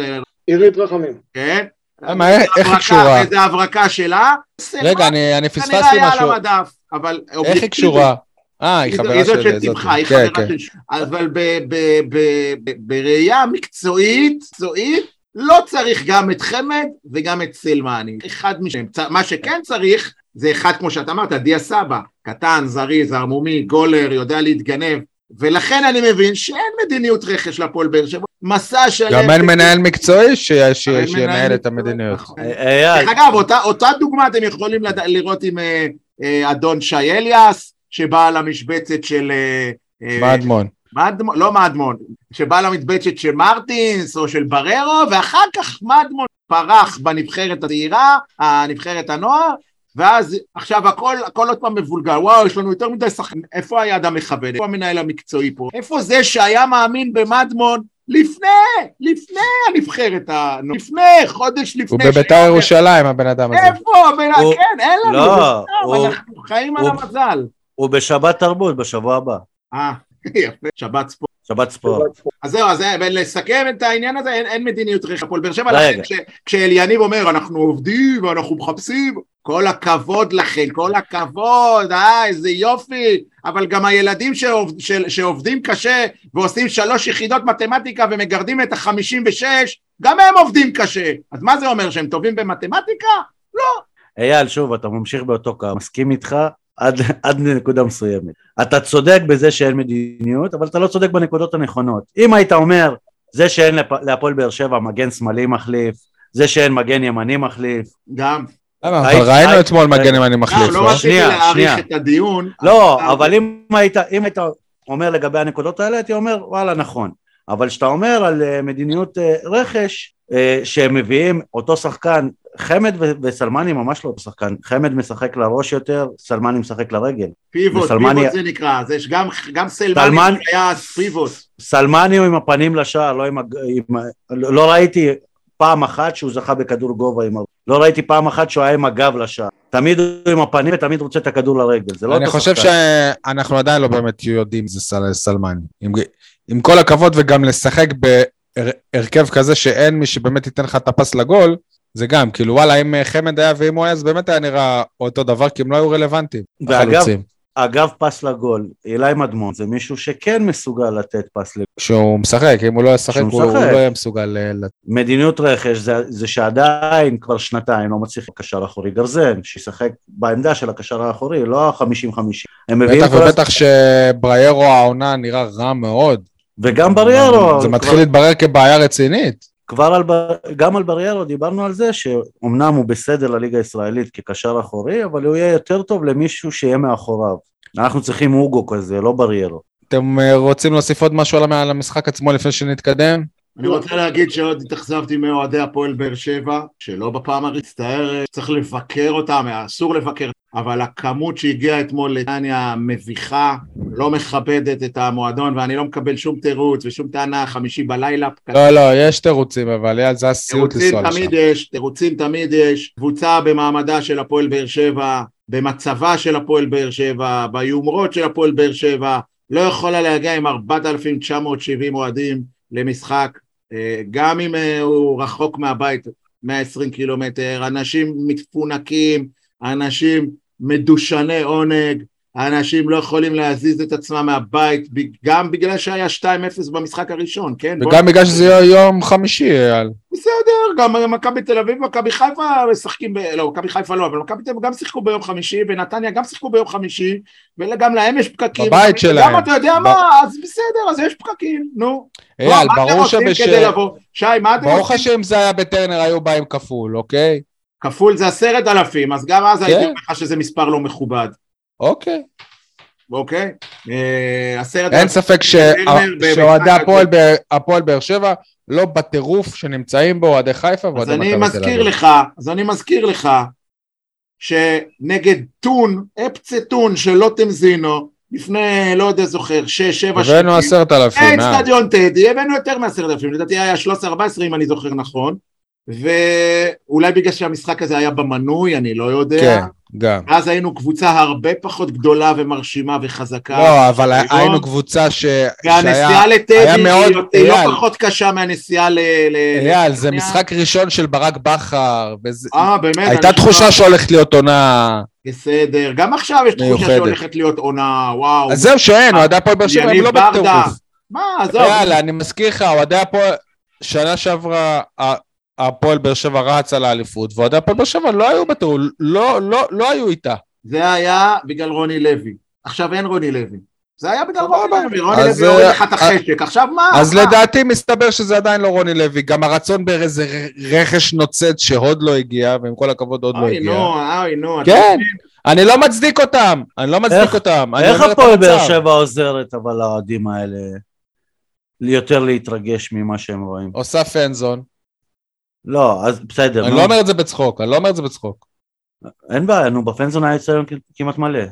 עירית רחמים. כן. למה, איך היא קשורה? איזה הברקה שלה. רגע, אני פספסתי משהו. כנראה היה על המדף, אבל... איך היא קשורה? אה, היא חברה של... היא זאת שתמכה, היא כן, חברה כן. של... אבל בראייה מקצועית, מקצועית, לא צריך גם את חמד וגם את סלמני. אחד משהם. מה שכן צריך, זה אחד כמו שאתה אמרת, דיה סבא, קטן, זריז, ערמומי, גולר, יודע להתגנב, ולכן אני מבין שאין מדיניות רכש לפועל באר שבע, מסע שלם. גם אין מנהל מקצועי שינהל את המדיניות. נכון. אה, דרך אגב, אותה דוגמה אתם יכולים לראות עם אה, אה, אדון שי אליאס, שבא למשבצת של... מדמון. מדמון, לא מדמון, שבא למשבצת של מרטינס או של בררו, ואחר כך מדמון פרח בנבחרת הצעירה, הנבחרת הנוער, ואז עכשיו הכל, הכל עוד פעם מבולגר, וואו, יש לנו יותר מדי שחקנים, איפה היד המכבדת? איפה המנהל המקצועי פה? איפה זה שהיה מאמין במדמון לפני, לפני הנבחרת, ה... לפני, חודש לפני. הוא בביתר ירושלים, הבן אדם הזה. איפה? הבן... הוא- כן, אין לנו, לא, סתם, הוא- אנחנו חיים על הוא- המזל. הוא בשבת תרבות בשבוע הבא, אה, יפה, שבת ספורט. שבת ספורט. אז זהו, אז זה- ולסכם את העניין הזה, אין, אין מדיניות רכש הפועל באר שבע. לכן כש- כשאליניב אומר, אנחנו עובדים ואנחנו מחפשים, כל הכבוד לכם, כל הכבוד, אה, איזה יופי, אבל גם הילדים שעובד, של, שעובדים קשה ועושים שלוש יחידות מתמטיקה ומגרדים את החמישים ושש, גם הם עובדים קשה. אז מה זה אומר, שהם טובים במתמטיקה? אייל, שוב, אתה ממשיך באותו קו, מסכים איתך עד, עד לנקודה מסוימת. אתה צודק בזה שאין מדיניות, אבל אתה לא צודק בנקודות הנכונות. אם היית אומר, זה שאין להפועל באר שבע מגן שמאלי מחליף, זה שאין מגן ימני מחליף, גם. למה? אבל ראינו אתמול מגן אם אני לא, מחליף, לא לא? רציתי להאריך. את הדיון. לא, אבל- אבל אם היית, אם היית אומר לגבי הנקודות האלה, הייתי אומר, וואלה, נכון. אבל כשאתה אומר על אה, מדיניות אה, רכש, אה, שהם מביאים אותו שחקן, חמד וסלמני ממש לא אותו שחקן, חמד משחק לראש יותר, סלמני משחק לרגל. פיבוט, וסלמני- פיבוט זה נקרא, זה יש גם, גם סלמני סלמן- היה פיבוט. סלמני הוא עם הפנים לשער, לא עם... עם לא ראיתי פעם אחת שהוא זכה בכדור גובה עם... לא ראיתי פעם אחת שהוא היה עם הגב לשער. תמיד הוא עם הפנים ותמיד רוצה את הכדור לרגל, זה לא אני חושב שחקן. שאנחנו עדיין לא באמת יודעים זה סל- סלמני. עם- עם כל הכבוד וגם לשחק בהרכב כזה שאין מי שבאמת ייתן לך את הפס לגול, זה גם, כאילו וואלה, אם אה, חמד היה ואם הוא היה, זה באמת היה נראה אותו דבר, כי הם לא היו רלוונטיים. החלוצים. אגב פס לגול, אילי מדמון זה מישהו שכן מסוגל לתת פס לגול. שהוא משחק, אם הוא לא ישחק, הוא הוא. לא יהיה מסוגל אה, ל... מדיניות רכש זה, זה שעדיין כבר שנתיים לא מצליח קשר אחורי גרזן, שישחק בעמדה של הקשר האחורי, לא ה-50-50. הם מביאים בטח כל ובטח שבריירו העונה נראה רע מאוד. וגם בריירו, זה מתחיל כבר, להתברר כבעיה רצינית. כבר על, גם על בריירו דיברנו על זה שאומנם הוא בסדר לליגה הישראלית כקשר אחורי, אבל הוא יהיה יותר טוב למישהו שיהיה מאחוריו. אנחנו צריכים אוגו כזה, לא בריירו. אתם אה, רוצים להוסיף עוד משהו על המשחק עצמו לפני שנתקדם? אני רוצה להגיד שעוד התאכזבתי מאוהדי הפועל באר שבע, שלא בפעם המצטערת, צריך לבקר אותם, אסור לבקר, אבל הכמות שהגיעה אתמול לנתניה מביכה, לא מכבדת את המועדון, ואני לא מקבל שום תירוץ ושום טענה, חמישי בלילה. לא, לא, יש תירוצים, אבל אייל, זה הסיוט תירוצים לנסוע לשם. תמיד יש, תירוצים תמיד יש, קבוצה במעמדה של הפועל באר שבע, במצבה של הפועל באר שבע, ביומרות של הפועל באר שבע, לא יכולה להגיע עם 4,970 אוהדים למשחק, אה, גם אם אה, הוא רחוק מהבית 120 קילומטר, אנשים מפונקים, אנשים מדושני עונג, אנשים לא יכולים להזיז את עצמם מהבית, גם בגלל שהיה 2-0 במשחק הראשון, כן? בוא- וגם בגלל שזה יהיה יום חמישי, אייל. בסדר, גם מכבי תל אביב ומכבי חיפה משחקים, ב... לא, מכבי חיפה לא, אבל מכבי תל אביב גם שיחקו ביום חמישי, ונתניה גם שיחקו ביום חמישי, וגם להם יש פקקים. בבית גם שלהם. אתה יודע ב- מה, אז בסדר, אז יש פקקים, נו. אייל, מה, מה אתם ברור עושים שבש... כדי לבוא? שי, מה אתם עושים? שאם זה היה בטרנר היו באים כפול, אוקיי? כפול זה עשרת אלפים, אז גם אז כן. הייתי אומר לך שזה מספר לא מכובד, אוקיי. אוקיי? אה, עשרת אין. ספק שאוהדי. הפועל באר- שבע לא בטירוף שנמצאים בו אוהדי חיפה אז ואוהדי אני מכבי תל מזכיר אביב. לך, אז אני מזכיר לך שנגד טון, אפצה טון של לוטם זינו, לפני, לא יודע, זוכר, שש, שבע שנים, הבאנו עשרת אלפים, אה? אצטדיון טדי, הבאנו יותר מעשרת אלפים, לדעתי היה 13-14 אם אני זוכר נכון, ואולי בגלל שהמשחק הזה היה במנוי, אני לא יודע, כן, גם. אז היינו קבוצה הרבה פחות גדולה ומרשימה וחזקה. לא, אבל היום. היינו קבוצה ש- והנסיעה. לטדי היא מאוד-. לא פחות קשה מהנסיעה ל... אייל, זה. משחק ראשון של ברק בכר, וזה- אה, באמת? הייתה תחושה שמע- שהולכת להיות עונה... בסדר, גם עכשיו יש תחושה. שהולכת להיות עונה, וואו. אז זהו שאין, אוהדי הפועל באר שבע הם לא. בטירוף. מה, עזוב. יאללה, אני מזכיר לך, אוהדי הפועל... שנה שעברה הפועל באר שבע רץ על האליפות, ואוהדי הפועל באר שבע לא היו בטירוף, לא- לא לא היו איתה. זה היה בגלל רוני לוי. עכשיו אין רוני לוי. זה היה בגלל. רוני לוי, רוני אז, לוי הוריד אה, לך את החשק. עכשיו מה? אז? לדעתי מסתבר שזה עדיין לא רוני לוי, גם הרצון באיזה רכש נוצץ שהוד לא הגיע, ועם כל הכבוד עוד לא אוי הגיע. נו, אוי נו. כן? אני לא מצדיק אותם, אני לא מצדיק אותם. איך הפועל באר. שבע עוזרת אבל לאוהדים האלה? יותר להתרגש ממה שהם רואים. עושה פנזון. לא, אז בסדר. אני. לא אומר את זה בצחוק, אני לא אומר את זה בצחוק. אין בעיה, נו, בפנזון היה אצלנו כמעט מלא.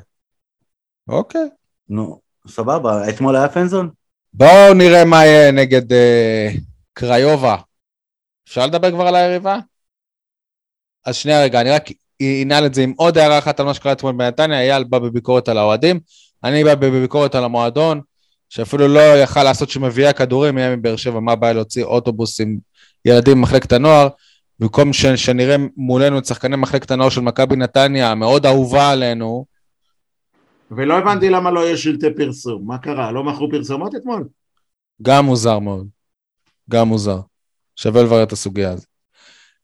אוקיי. נו, סבבה, אתמול היה פנזון? בואו נראה מה יהיה נגד אה, קריובה. אפשר לדבר כבר על היריבה? אז שנייה רגע, אני רק אנעל את זה עם עוד הערה אחת על מה שקרה אתמול בנתניה, אייל בא בביקורת על האוהדים, אני בא בביקורת על המועדון, שאפילו לא יכל לעשות שמביאי הכדורים יהיה מבאר שבע, מה הבעיה להוציא אוטובוס עם ילדים ממחלקת הנוער, במקום ש, שנראה מולנו את שחקני מחלקת הנוער של מכבי נתניה, המאוד אהובה עלינו, ולא הבנתי למה לא יש שלטי פרסום. מה קרה? לא מכרו פרסומות אתמול? גם מוזר מאוד. גם מוזר. שווה לברר את הסוגיה הזאת.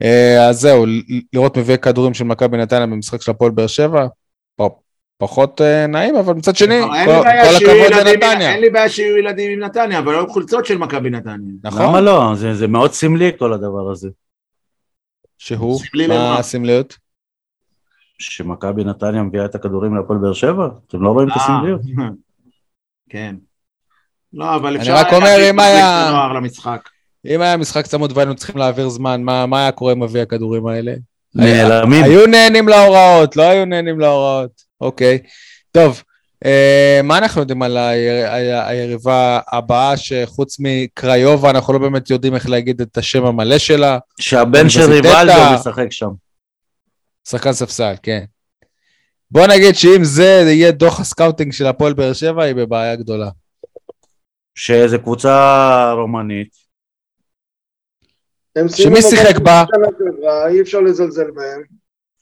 אה, אז זהו, לראות מביאי כדורים של מכבי נתניה במשחק של הפועל באר שבע, פ- פחות אה, נעים, אבל מצד שני, כל הכבוד לנתניה. אין לי בעיה שיהיו ילדים עם נתניה, אבל לא עם חולצות של מכבי נתניה. נכון? למה לא? זה, זה מאוד סמלי כל הדבר הזה. שהוא, מה? הסמליות? שמכבי נתניה מביאה את הכדורים להפועל באר שבע? אתם לא רואים את הסמליות? אה, כן. לא, אבל אני אפשר רק אומר, אם היה-. אם היה משחק צמוד והיינו צריכים להעביר זמן, מה, מה היה קורה עם מביאי הכדורים האלה? נעלמים. היו נהנים להוראות, לא היו נהנים להוראות. אוקיי. טוב, אה, מה אנחנו יודעים על היר- ה- היריבה הבאה, שחוץ מקריובה, אנחנו לא באמת יודעים איך להגיד את השם המלא שלה? שהבן של. ריבלדו משחק שם. שחקן ספסל, כן. בוא נגיד שאם זה יהיה דוח הסקאוטינג של הפועל באר שבע, היא בבעיה גדולה. שזה קבוצה רומנית. הם שמי שיחק בה? אי אפשר לזלזל בהם.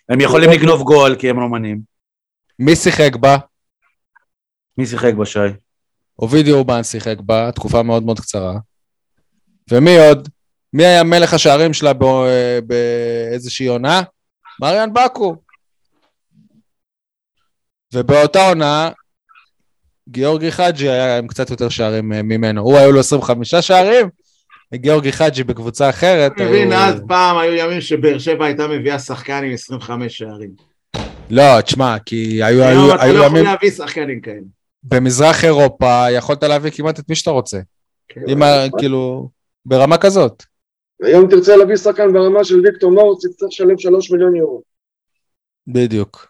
הם יכולים לגנוב גול כי הם רומנים. מי שיחק בה? מי שיחק בשי? אובידי אורבן שיחק בה, תקופה מאוד מאוד קצרה. ומי עוד? מי היה מלך השערים שלה בא- באיזושהי עונה? מריאן בקו. ובאותה עונה, גיאורגי חאג'י היה עם קצת יותר שערים אה, ממנו. הוא היו לו 25 שערים, וגיאורגי חאג'י בקבוצה אחרת אתה מבין, היו... אז פעם היו ימים שבאר שבע הייתה מביאה שחקן עם 25 שערים. לא, תשמע, כי היו, היום היו, אתה היו לא יכול ימים להביא שחקנים כאלה. במזרח אירופה, יכולת להביא כמעט את מי שאתה רוצה. כן. אם ה- כאילו, ברמה כזאת. היום תרצה להביא שחקן ברמה של ויקטור מאורץ, תצטרך לשלם שלוש מיליון יורו. בדיוק.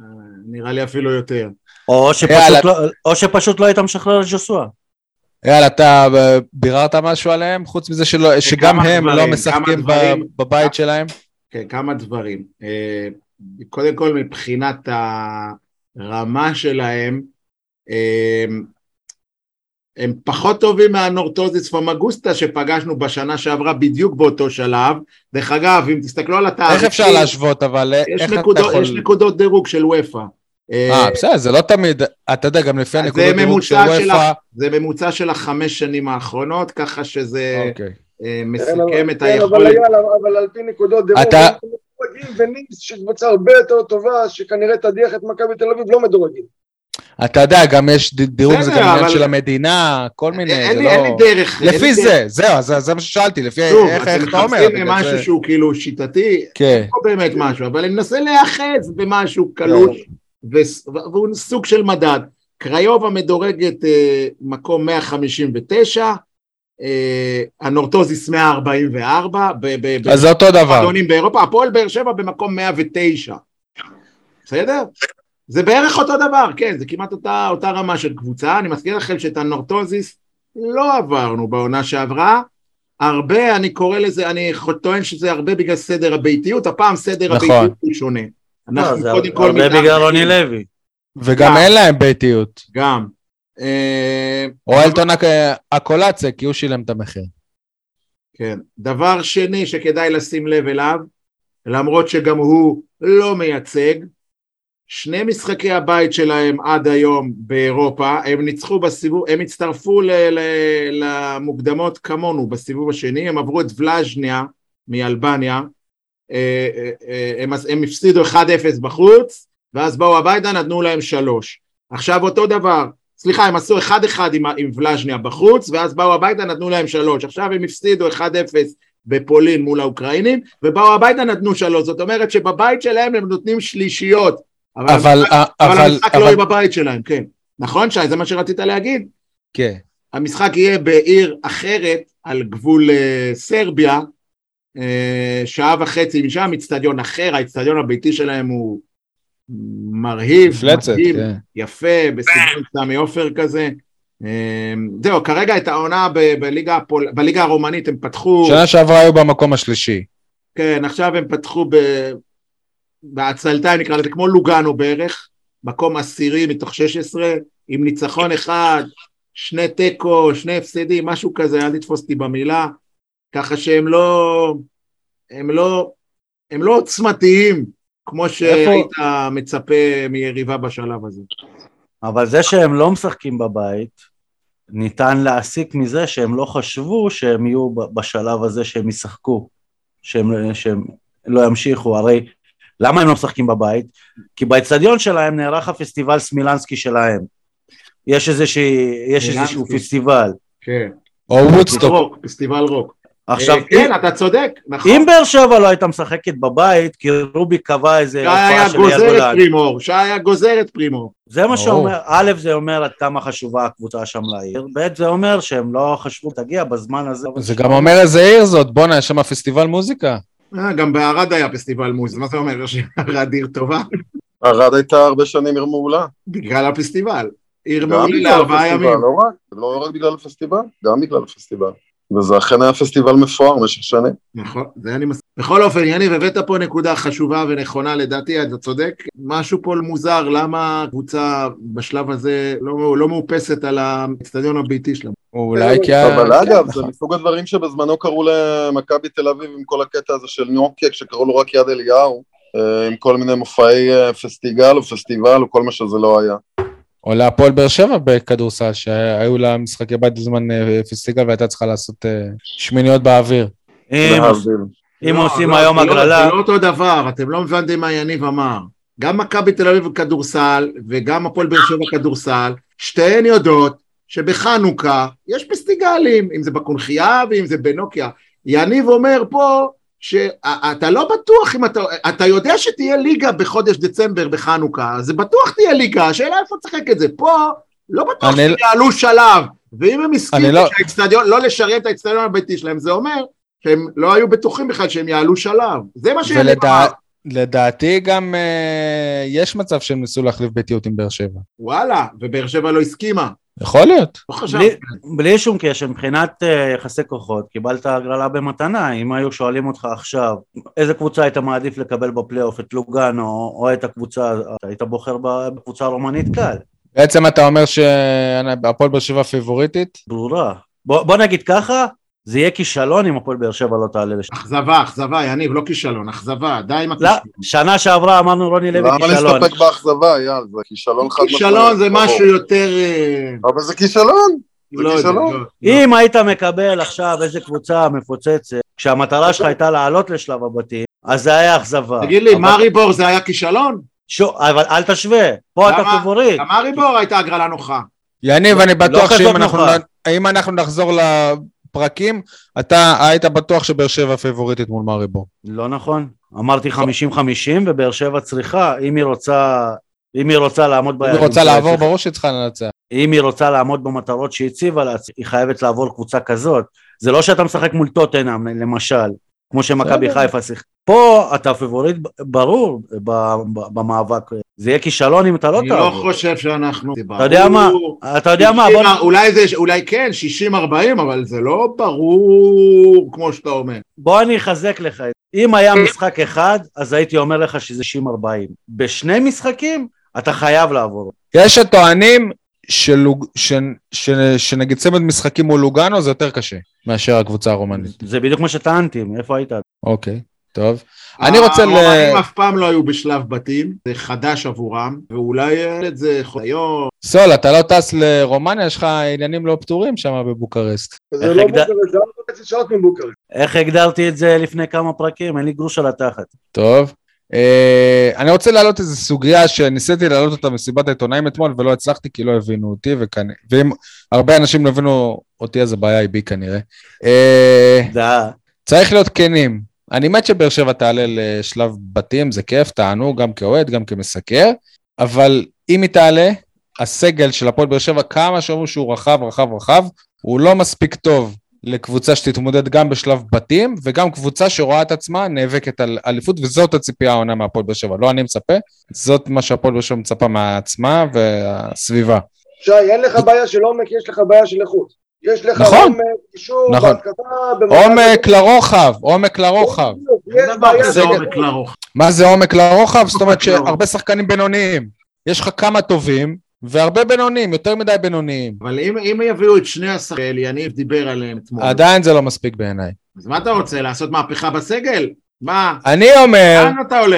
אה, נראה לי אפילו יותר. או שפשוט יאללה. לא- או שפשוט לא היית משחרר את ג'וסואה. יאללה, אתה אה, ביררת משהו עליהם? חוץ מזה שלא, שגם הם לא משחקים. בבית שלהם? כן, כמה דברים. אה, קודם כל, מבחינת הרמה שלהם, אה, הם פחות טובים מהנורטוזיס פומגוסטה שפגשנו בשנה שעברה בדיוק באותו שלב. דרך אגב, אם תסתכלו על התאריכים, איך אפשר להשוות, אבל אה, יש, איך אתה נקודות, יכול... יש נקודות דירוג של וופא. אה, בסדר, זה לא תמיד, אתה יודע, גם לפי הנקודות דירוג של וופא... זה ממוצע של החמש שנים האחרונות, ככה שזה אוקיי. אה, כן, מסכם אבל- את כן, אבל היכולת. אבל על פי נקודות דירוג, אתה- הם מדורגים וניס, שקבוצה הרבה יותר טובה, שכנראה תדיח את מכבי תל אביב, לא מדורגים. אתה יודע, גם יש דירוג, זה גם עניין אבל- של המדינה, כל מיני, אין זה לי- אין לי לא... דרך. לפי דרך. זה, זהו, זה זה מה ששאלתי, לפי שוב, איך איך אתם אתה אומר. מחפשים בגלל משהו זה- שהוא כאילו שיטתי, כן, לא באמת משהו, אבל אני מנסה להיאחז במשהו קלוש, והוא סוג של מדד. קריובה מדורגת אה, מקום 159, אה, הנורטוזיס 144, ב- ב- אז זה אותו דבר. במועדונים באירופה, הפועל באר שבע במקום 109. בסדר? זה בערך אותו דבר, כן, זה כמעט אותה, אותה רמה של קבוצה. אני מזכיר לכם שאת הנורטוזיס לא עברנו בעונה שעברה. הרבה, אני קורא לזה, אני טוען שזה הרבה בגלל סדר הביתיות, הפעם סדר נכון. הביתיות הוא שונה. אנחנו לא, זה קודם כל הרבה מתארחים. בגלל רוני לוי. וגם גם. אין להם ביתיות. גם. אה, או אלטון הק- הקולציה, כי הוא שילם את המחיר. כן. דבר שני שכדאי לשים לב אליו, למרות שגם הוא לא מייצג, שני משחקי הבית שלהם עד היום באירופה, הם ניצחו בסיבוב, הם הצטרפו ל, ל, למוקדמות כמונו בסיבוב השני, הם עברו את ולז'ניה מאלבניה, אה, אה, הם, הם הפסידו 1-0 בחוץ, ואז באו הביתה, נתנו להם שלוש. עכשיו אותו דבר, סליחה, הם עשו 1-1 עם, עם ולז'ניה בחוץ, ואז באו הביתה, נתנו להם שלוש. עכשיו הם הפסידו 1-0 בפולין מול האוקראינים, ובאו הביתה, נתנו שלוש. זאת אומרת שבבית שלהם הם נותנים שלישיות. אבל, אבל, המשחק, אבל אבל, המשחק לא אבל, יהיה בבית שלהם, כן. נכון, שי? זה מה שרצית להגיד? כן. המשחק יהיה בעיר אחרת, על גבול אה, סרביה, אה, שעה וחצי משם, אצטדיון אחר, האצטדיון הביתי שלהם הוא מרהיב, מפלצת, מדהים, כן. יפה, בסגנון סמי עופר כזה. אה, זהו, כרגע את העונה ב- בליגה, הפול... בליגה הרומנית הם פתחו, שנה שעברה היו במקום השלישי. כן, עכשיו הם פתחו ב... בעצלתיים נקרא לזה, כמו לוגאנו בערך, מקום עשירי מתוך 16, עם ניצחון אחד, שני תיקו, שני הפסדים, משהו כזה, אל תתפוס אותי במילה, ככה שהם לא, הם לא, הם לא עוצמתיים, כמו שהיית מצפה מיריבה בשלב הזה. אבל זה שהם לא משחקים בבית, ניתן להסיק מזה שהם לא חשבו שהם יהיו בשלב הזה שהם ישחקו, שהם, שהם לא ימשיכו, הרי למה הם לא משחקים בבית? כי באצטדיון שלהם נערך הפסטיבל סמילנסקי שלהם. יש, איזושהי, יש. איזשהו פסטיבל. כן. או וודסטוק. פסטיבל רוק. עכשיו, אה, כן, אתה צודק, נכון. אם באר שבע לא הייתה משחקת בבית, כי רובי קבע איזה הופעה של אייל גוזר את גולן. פרימור, שי היה גוזר את פרימור. זה מה. שאומר, א', זה אומר עד כמה חשובה הקבוצה שם לעיר, ב', זה אומר שהם לא חשבו תגיע בזמן הזה. זה גם אומר איזה עיר זאת, בואנה, יש שם פסטיבל מוזיקה. אה, גם בערד היה פסטיבל מוז, מה זה אומר שערד עיר טובה? ערד הייתה הרבה שנים עיר מעולה. בגלל הפסטיבל. עיר מעולה לארבעה הפסטיבל, ימים. לא לא רק בגלל הפסטיבל, גם בגלל הפסטיבל. וזה אכן היה פסטיבל מפואר במשך שנים. נכון, זה אני מסכים. בכל אופן, יניב, הבאת פה נקודה חשובה ונכונה לדעתי, אתה צודק. משהו פה מוזר, למה הקבוצה בשלב הזה לא, לא מאופסת על האצטדיון הביתי שלה? אולי כי... אבל אגב, זה. מסוג הדברים שבזמנו קראו למכבי תל אביב עם כל הקטע הזה של ניוקק, שקראו לו רק יד אליהו, אה, עם כל מיני מופעי אה, פסטיגל או פסטיבל או כל מה שזה לא היה. או להפועל באר שבע בכדורסל, שהיו לה משחקי בית בזמן אה, פסטיגל והייתה צריכה לעשות אה, שמיניות באוויר. אם. אם לא, עושים לא, היום לא- הגרלה, זה לא אותו דבר, אתם לא הבנתם מה יניב אמר. גם מכבי תל אביב כדורסל וגם הפועל באר שבע כדורסל, שתיהן יודעות שבחנוכה יש פסטיגלים, אם זה בקונכייה ואם זה בנוקיה. יניב אומר פה שאתה לא בטוח אם אתה, אתה יודע שתהיה ליגה בחודש דצמבר בחנוכה, זה בטוח תהיה ליגה, השאלה איפה תשחק את זה. פה לא בטוח אני- שהם יעלו שלב, ואם הם הסכימו לא- שהאצטדיון, לא לשריין את האצטדיון הביתי שלהם, זה אומר שהם לא היו בטוחים בכלל שהם יעלו שלב. זה מה שיניב ולדע-. לדעתי גם אה, יש מצב שהם ניסו להחליף ביתיות עם באר שבע. וואלה, ובאר שבע לא הסכימה. יכול להיות. לא. בלי, בלי שום קשר, מבחינת אה, יחסי כוחות, קיבלת הגרלה במתנה, אם היו שואלים אותך עכשיו, איזה קבוצה היית מעדיף לקבל בפלייאוף, את לוגאנו או את הקבוצה, היית בוחר בקבוצה הרומנית קל, בעצם אתה אומר שהפועל באר שבע פיבוריטית? ברורה. בוא, בוא נגיד ככה, זה יהיה כישלון אם הפועל באר שבע לא תעלה לשם. אכזבה, אכזבה, יניב, לא כישלון, אכזבה, די עם לא, הכישלון. שנה שעברה אמרנו רוני לוי למה כישלון. להסתפק באכזבה, אייל? זה כישלון חד משמעי. כישלון זה. משהו יותר... אה, אבל זה כישלון. לא. לא. אם היית מקבל עכשיו איזה קבוצה מפוצצת, כשהמטרה שלך הייתה לעלות לשלב הבתים, אז זה היה אכזבה. תגיד לי, אבל- מאריבור זה היה כישלון? אבל אל תשווה, פה אתה למה? פיבוריט. גם מאריבור הייתה הגרלה נוחה. יניב, אני בטוח לא שאם אנחנו נחזור לפרקים, אתה היית בטוח שבאר שבע פיבוריטית מול מאריבור. לא נכון, אמרתי 50-50 ובאר שבע צריכה, אם היא רוצה, אם היא רוצה לעמוד אם היא רוצה לעבור, ברור שהיא צריכה לנצח. אם היא רוצה לעמוד במטרות שהיא הציבה לה, היא חייבת לעבור קבוצה כזאת. זה לא שאתה משחק מול טוטנאם למשל, כמו שמכבי. חיפה שיחק. פה אתה פיבוריט ברור ב- ב- במאבק, זה יהיה כישלון אם אתה לא אני לא תעבור. חושב שאנחנו... אתה יודע מה, אתה יודע מה, בוא... 60, אולי זה, אולי כן, 60-40, אבל זה לא ברור כמו שאתה אומר. בוא אני אחזק לך את זה. אם היה משחק אחד, אז הייתי אומר לך שזה 60-40. בשני משחקים, אתה חייב לעבור. יש שטוענים ש- שנגיד צמד משחקים מול לוגאנו זה יותר קשה מאשר הקבוצה הרומנית. זה בדיוק מה שטענתי, איפה היית? אוקיי, טוב. אני רוצה ל... הרומנים אף פעם לא היו בשלב בתים, זה חדש עבורם, ואולי את זה היום, סול, אתה לא טס לרומניה, יש לך עניינים לא פתורים שם בבוקרשט. זה לא בוקרשט, זה ארבע וחצי שעות מבוקרשט. איך הגדרתי את זה לפני כמה פרקים? אין לי גרוש על התחת. טוב. אה, אני רוצה להעלות איזו סוגיה שניסיתי להעלות אותה במסיבת העיתונאים אתמול ולא הצלחתי כי לא הבינו אותי, וכנ... ואם הרבה אנשים לא הבינו אותי אז הבעיה היא בי כנראה. אה, זה צריך להיות כנים. אני מת שבאר שבע תעלה לשלב בתים, זה כיף, תענו, גם כאוהד, גם כמסקר, אבל אם היא תעלה, הסגל של הפועל באר שבע, כמה שאומרים שהוא רחב, רחב, רחב, הוא לא מספיק טוב לקבוצה שתתמודד גם בשלב בתים, וגם קבוצה שרואה את עצמה נאבקת על אליפות, וזאת הציפייה העונה מהפועל באר שבע. לא אני מצפה, זאת מה שהפועל באר שבע מצפה מעצמה והסביבה. שי, אין לך בעיה של עומק, יש לך בעיה של איכות. יש לך נכון. עומק, קישור, נכון. בהתקפה, עומק לרוחב, עומק לרוחב. של עומק לרוחב. מה זה עומק לרוחב? זאת אומרת. שהרבה שחקנים בינוניים. יש לך כמה טובים, והרבה בינוניים, יותר מדי בינוניים. אבל אם, אם יביאו את שני השחקנים, יניב דיבר עליהם אתמול, עדיין זה לא מספיק בעיניי. אז מה אתה רוצה, לעשות מהפכה בסגל? מה? אני אומר?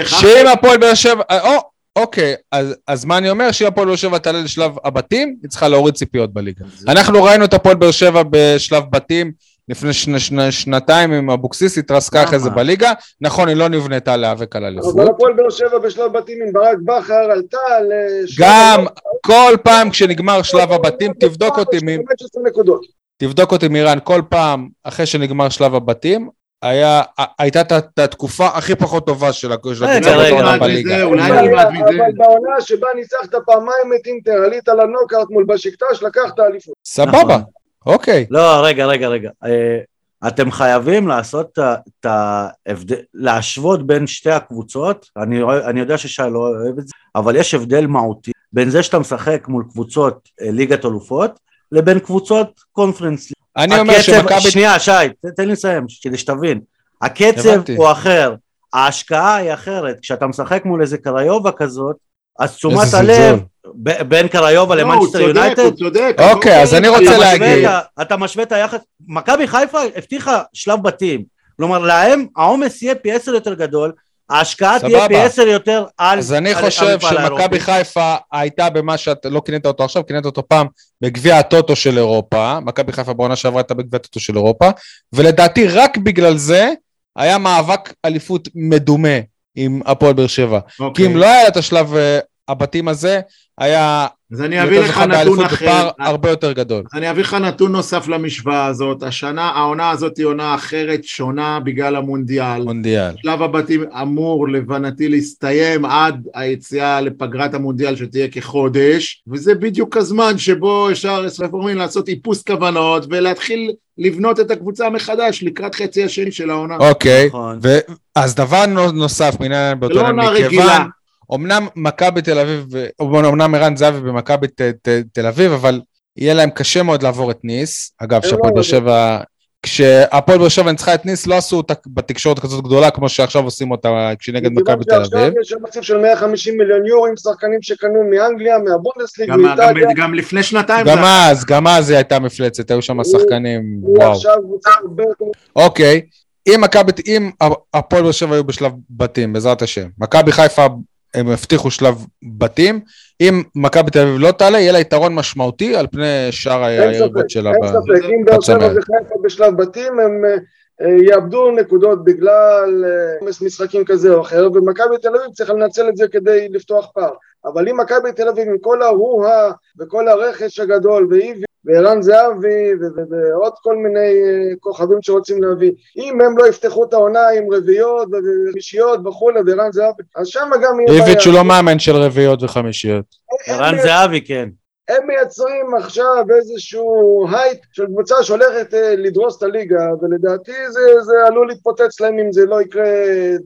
שאם הפועל באר שבע... אה, או, אוקיי, אז, אז מה אני אומר? שאם הפועל באר שבע תעלה לשלב הבתים, היא צריכה להוריד ציפיות בליגה. אנחנו ראינו את הפועל באר שבע בשלב בתים לפני שני, שני, שנתיים עם אבוקסיס, התרסקה אחרי זה? בליגה. נכון, היא לא נבנתה להיאבק על אבל אליפות. הפועל באר שבע בשלב בתים עם ברק בכר עלתה לשלב... גם כל פעם כשנגמר שלב הבתים, תבדוק אותי, מי- 15 נקודות. תבדוק אותי מירן, כל פעם אחרי שנגמר שלב הבתים, היה, הייתה את- התקופה הכי פחות טובה של הקבוצה רגע. בליגה. אולי אבל- נלמד מזה. אבל בעונה שבה ניצחת פעמיים את אינטר, עלית לנוקאוט מול בשקטש, לקחת אליפות. סבבה, נכון. אוקיי. לא, רגע, רגע, רגע. אה, אתם חייבים לעשות את ההבדל, להשוות בין שתי הקבוצות, אני, אני יודע ששי לא אוהב את זה, אבל יש הבדל מהותי בין זה שאתה משחק מול קבוצות אה, ליגת אלופות, לבין קבוצות קונפרנס. אני אומר הקצב- שמכבי... שנייה, שי, תן לי לסיים, כדי שתבין. הקצב הבנתי. הוא אחר, ההשקעה היא אחרת. כשאתה משחק מול איזה קריובה כזאת, אז תשומת הלב זלזול. בין קריובה לא, הוא למנצ'סטר צודק, יונייטד, הוא צודק. אוקיי, אז אני רוצה להגיד- אתה משווה את היחס, מכבי חיפה הבטיחה שלב בתים, כלומר להם העומס יהיה פי עשר יותר גדול, ההשקעה תהיה. פי עשר יותר על אז אני על חושב שמכבי. חיפה הייתה במה שאתה לא כינית אותו עכשיו, כינית אותו פעם בגביע הטוטו של אירופה, מכבי חיפה בעונה שעברה הייתה בגביע הטוטו של אירופה, ולדעתי רק בגלל זה היה מאבק אליפות מדומה עם הפועל באר שבע. כי אוקיי. אם לא היה את השלב אה, הבתים הזה, היה אז אני אביא לך נתון אחר. בפער הרבה יותר גדול. אז אני אביא לך נתון נוסף למשוואה הזאת. השנה, העונה הזאת היא עונה אחרת, שונה בגלל המונדיאל. מונדיאל. שלב הבתים אמור להבנתי להסתיים עד היציאה לפגרת המונדיאל שתהיה כחודש, וזה בדיוק הזמן שבו אפשר, איך אומרים, לעשות איפוס כוונות ולהתחיל לבנות את הקבוצה מחדש לקראת חצי השני של העונה. אוקיי, נכון. ו- אז דבר נו- נוסף באותו זה לא עונה רגילה. אמנם מכבי תל אביב, אמנם ערן זהבי במכבי תל אביב, אבל יהיה להם קשה מאוד לעבור את ניס. אגב, הם שהפועל לא באר שבע, כשהפועל באר שבע ניצחה את ניס, לא עשו אותה בתקשורת כזאת גדולה, כמו שעכשיו עושים אותה כשנגד מכבי תל אביב. שעכשיו יש שם תקציב של 150 מיליון יורו עם שחקנים שקנו מאנגליה, מהבונדסליג, מאיטליה. גם, גם לפני שנתיים גם. אז, גם אז היא הייתה מפלצת, היו שם שחקנים, וואו. עכשיו. אוקיי, אם מכבי, אם הפועל באר שבע היו בשלב בתים, בעזרת השם, מכבי חיפה הם הבטיחו שלב בתים, אם מכבי תל אביב לא תעלה, יהיה לה יתרון משמעותי על פני שאר אין היריבות שלה. אין ב- ספק, אם באר שבע בצמרת. וחיפה בשלב בתים הם אה, אה, יאבדו נקודות בגלל אה, עומס משחקים כזה או אחר, ומכבי תל אביב צריכה לנצל את זה כדי לפתוח פער. אבל אם מכבי תל אביב עם כל ההוא-הא וכל הרכש הגדול ואיבי וערן זהבי ועוד כל מיני אה, כוכבים שרוצים להביא, אם הם לא יפתחו את העונה עם רביעיות וחמישיות וכולי וערן זהבי, אז שם גם יהיה איביץ' הוא לא מאמן של רביעיות וחמישיות. ערן זהבי כן. הם מייצרים עכשיו איזשהו הייפ של קבוצה שהולכת אה, לדרוס את הליגה, ולדעתי זה, זה עלול להתפוצץ להם אם זה לא יקרה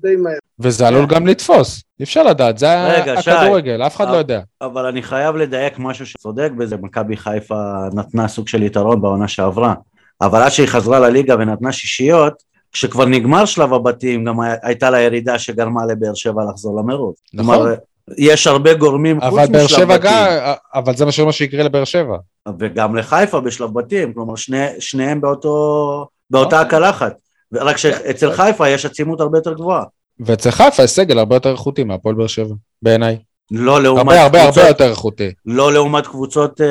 די מהר. וזה עלול גם לתפוס, אי אפשר לדעת, זה רגע, שי. הכדורגל, אף אחד לא אה. יודע. אבל אני חייב לדייק משהו שצודק בזה, מכבי חיפה נתנה סוג של יתרון בעונה שעברה, אבל עד שהיא חזרה לליגה ונתנה שישיות, כשכבר נגמר שלב הבתים, גם הייתה לה ירידה שגרמה לבאר שבע לחזור למרוץ. נכון. כלומר, יש הרבה גורמים חוץ אבל באר משלב שבע בתים, גם, אבל זה מה שיקרה לבאר שבע. וגם לחיפה בשלב בתים, כלומר שני, שניהם באותו, באותה אוקיי. הקלחת, רק שאצל חיפה יש עצימות הרבה יותר גבוהה. ואצל חיפה יש סגל הרבה יותר איכותי מהפועל באר שבע, בעיניי. לא לעומת הרבה הרבה קבוצות, הרבה יותר איכותי. לא לעומת קבוצות אה,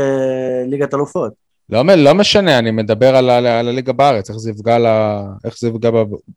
ליגת אלופות. לא, לא משנה, אני מדבר על, ה- על הליגה בארץ, איך זה יפגע, ל, איך זה יפגע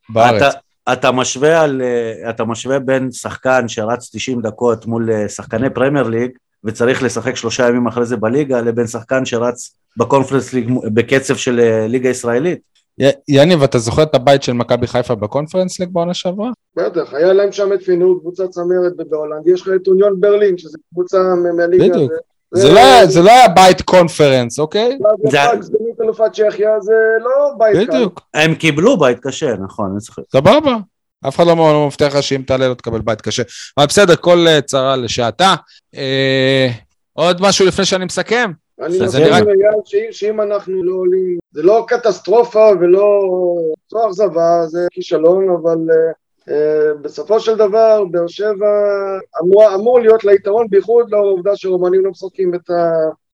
בארץ. אתה, אתה, משווה על, אה, אתה משווה בין שחקן שרץ 90 דקות מול אה, שחקני פרמייר ליג וצריך לשחק שלושה ימים אחרי זה בליגה לבין שחקן שרץ בקונפרנס ליג בקצב של אה, ליגה ישראלית. י- יניב, אתה זוכר את הבית של מכבי חיפה בקונפרנס ליג בעונה שעברה? בטח, היה להם שם את פיינורד, קבוצה צמרת בהולנד, יש לך את אוניון ברלין, שזו קבוצה מהליגה, בדיוק. זה לא היה- זה לא היה בית קונפרנס, אוקיי? זה- זה... סגנית אלופת צ'כיה זה לא בית קל. בדיוק, הם קיבלו בית קשה, נכון, אני זוכר. סבבה. אף אחד לא לא מבטיח לך שאם תעלה לא תקבל בית קשה. אבל בסדר, כל אה, צרה לשעתה. אה, עוד משהו לפני שאני מסכם? אני מסכים אייל שאם- אנחנו לא עולים, זה לא קטסטרופה ולא זו אכזבה, זה כישלון, אבל אה, בסופו של דבר, באר שבע אמור, אמור להיות לה יתרון, בייחוד לאור העובדה שרומנים לא משחקים את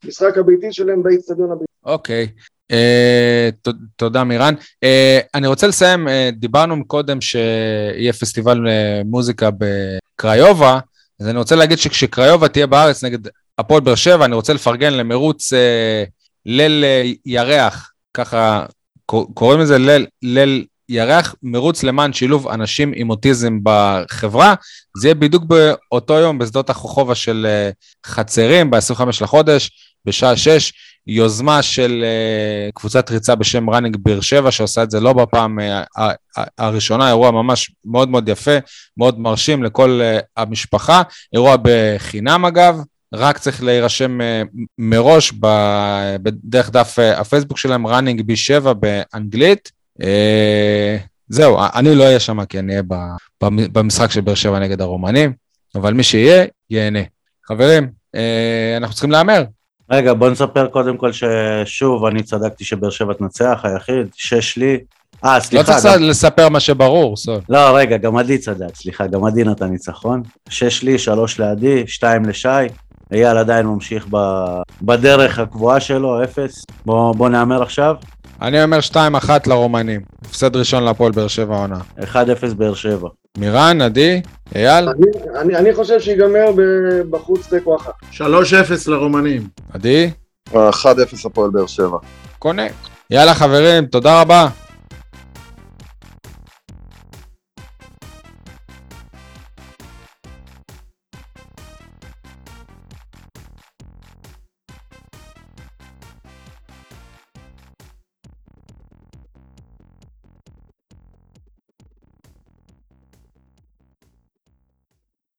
המשחק הביתי שלהם באיצטדיון הביתי. אוקיי. אה, ת- תודה מירן. אה, אני רוצה לסיים, אה, דיברנו קודם שיהיה פסטיבל אה, מוזיקה בקריובה, אז אני רוצה להגיד שכשקריובה תהיה בארץ נגד הפועל באר שבע, אני רוצה לפרגן למרוץ אה, ליל אה, ירח, ככה קור- קוראים לזה ליל, ליל ירח, מרוץ למען שילוב אנשים עם אוטיזם בחברה. זה יהיה בדיוק באותו יום בשדות החוכובה של אה, חצרים, ב-25 לחודש, בשעה 6. יוזמה של uh, קבוצת ריצה בשם ראנינג באר שבע, שעושה את זה לא בפעם uh, ה- ה- הראשונה, אירוע ממש מאוד מאוד יפה, מאוד מרשים לכל המשפחה, אירוע בחינם אגב, רק צריך להירשם מראש ב- דרך דף הפייסבוק שלהם, ראנינג בי 7 באנגלית. Uh, זהו, אני לא אהיה שם כי אני אהיה במשחק של באר שבע נגד הרומנים, אבל מי שיהיה, ייהנה. חברים, uh, אנחנו צריכים להמר. רגע, בוא נספר קודם כל ששוב, אני צדקתי שבאר שבע תנצח, היחיד, שש לי. אה, לא סליחה. צריך גם- לספר מה שברור, סול. לא, רגע, גם עדי צדק, סליחה, גם עדי נתן ניצחון. שש לי, שלוש לעדי, שתיים לשי. אייל עדיין ממשיך ב... בדרך הקבועה שלו, אפס. בוא, בוא נהמר עכשיו. אני אומר 2-1 לרומנים. הפסד ראשון להפועל באר שבע העונה. 1-0 באר שבע. מירן, עדי, אייל, אני, אני, אני חושב שיגמר ב- בחוץ תיקו אחת. 3-0 לרומנים. עדי, 1-0 הפועל באר שבע. קונה. יאללה חברים, תודה רבה.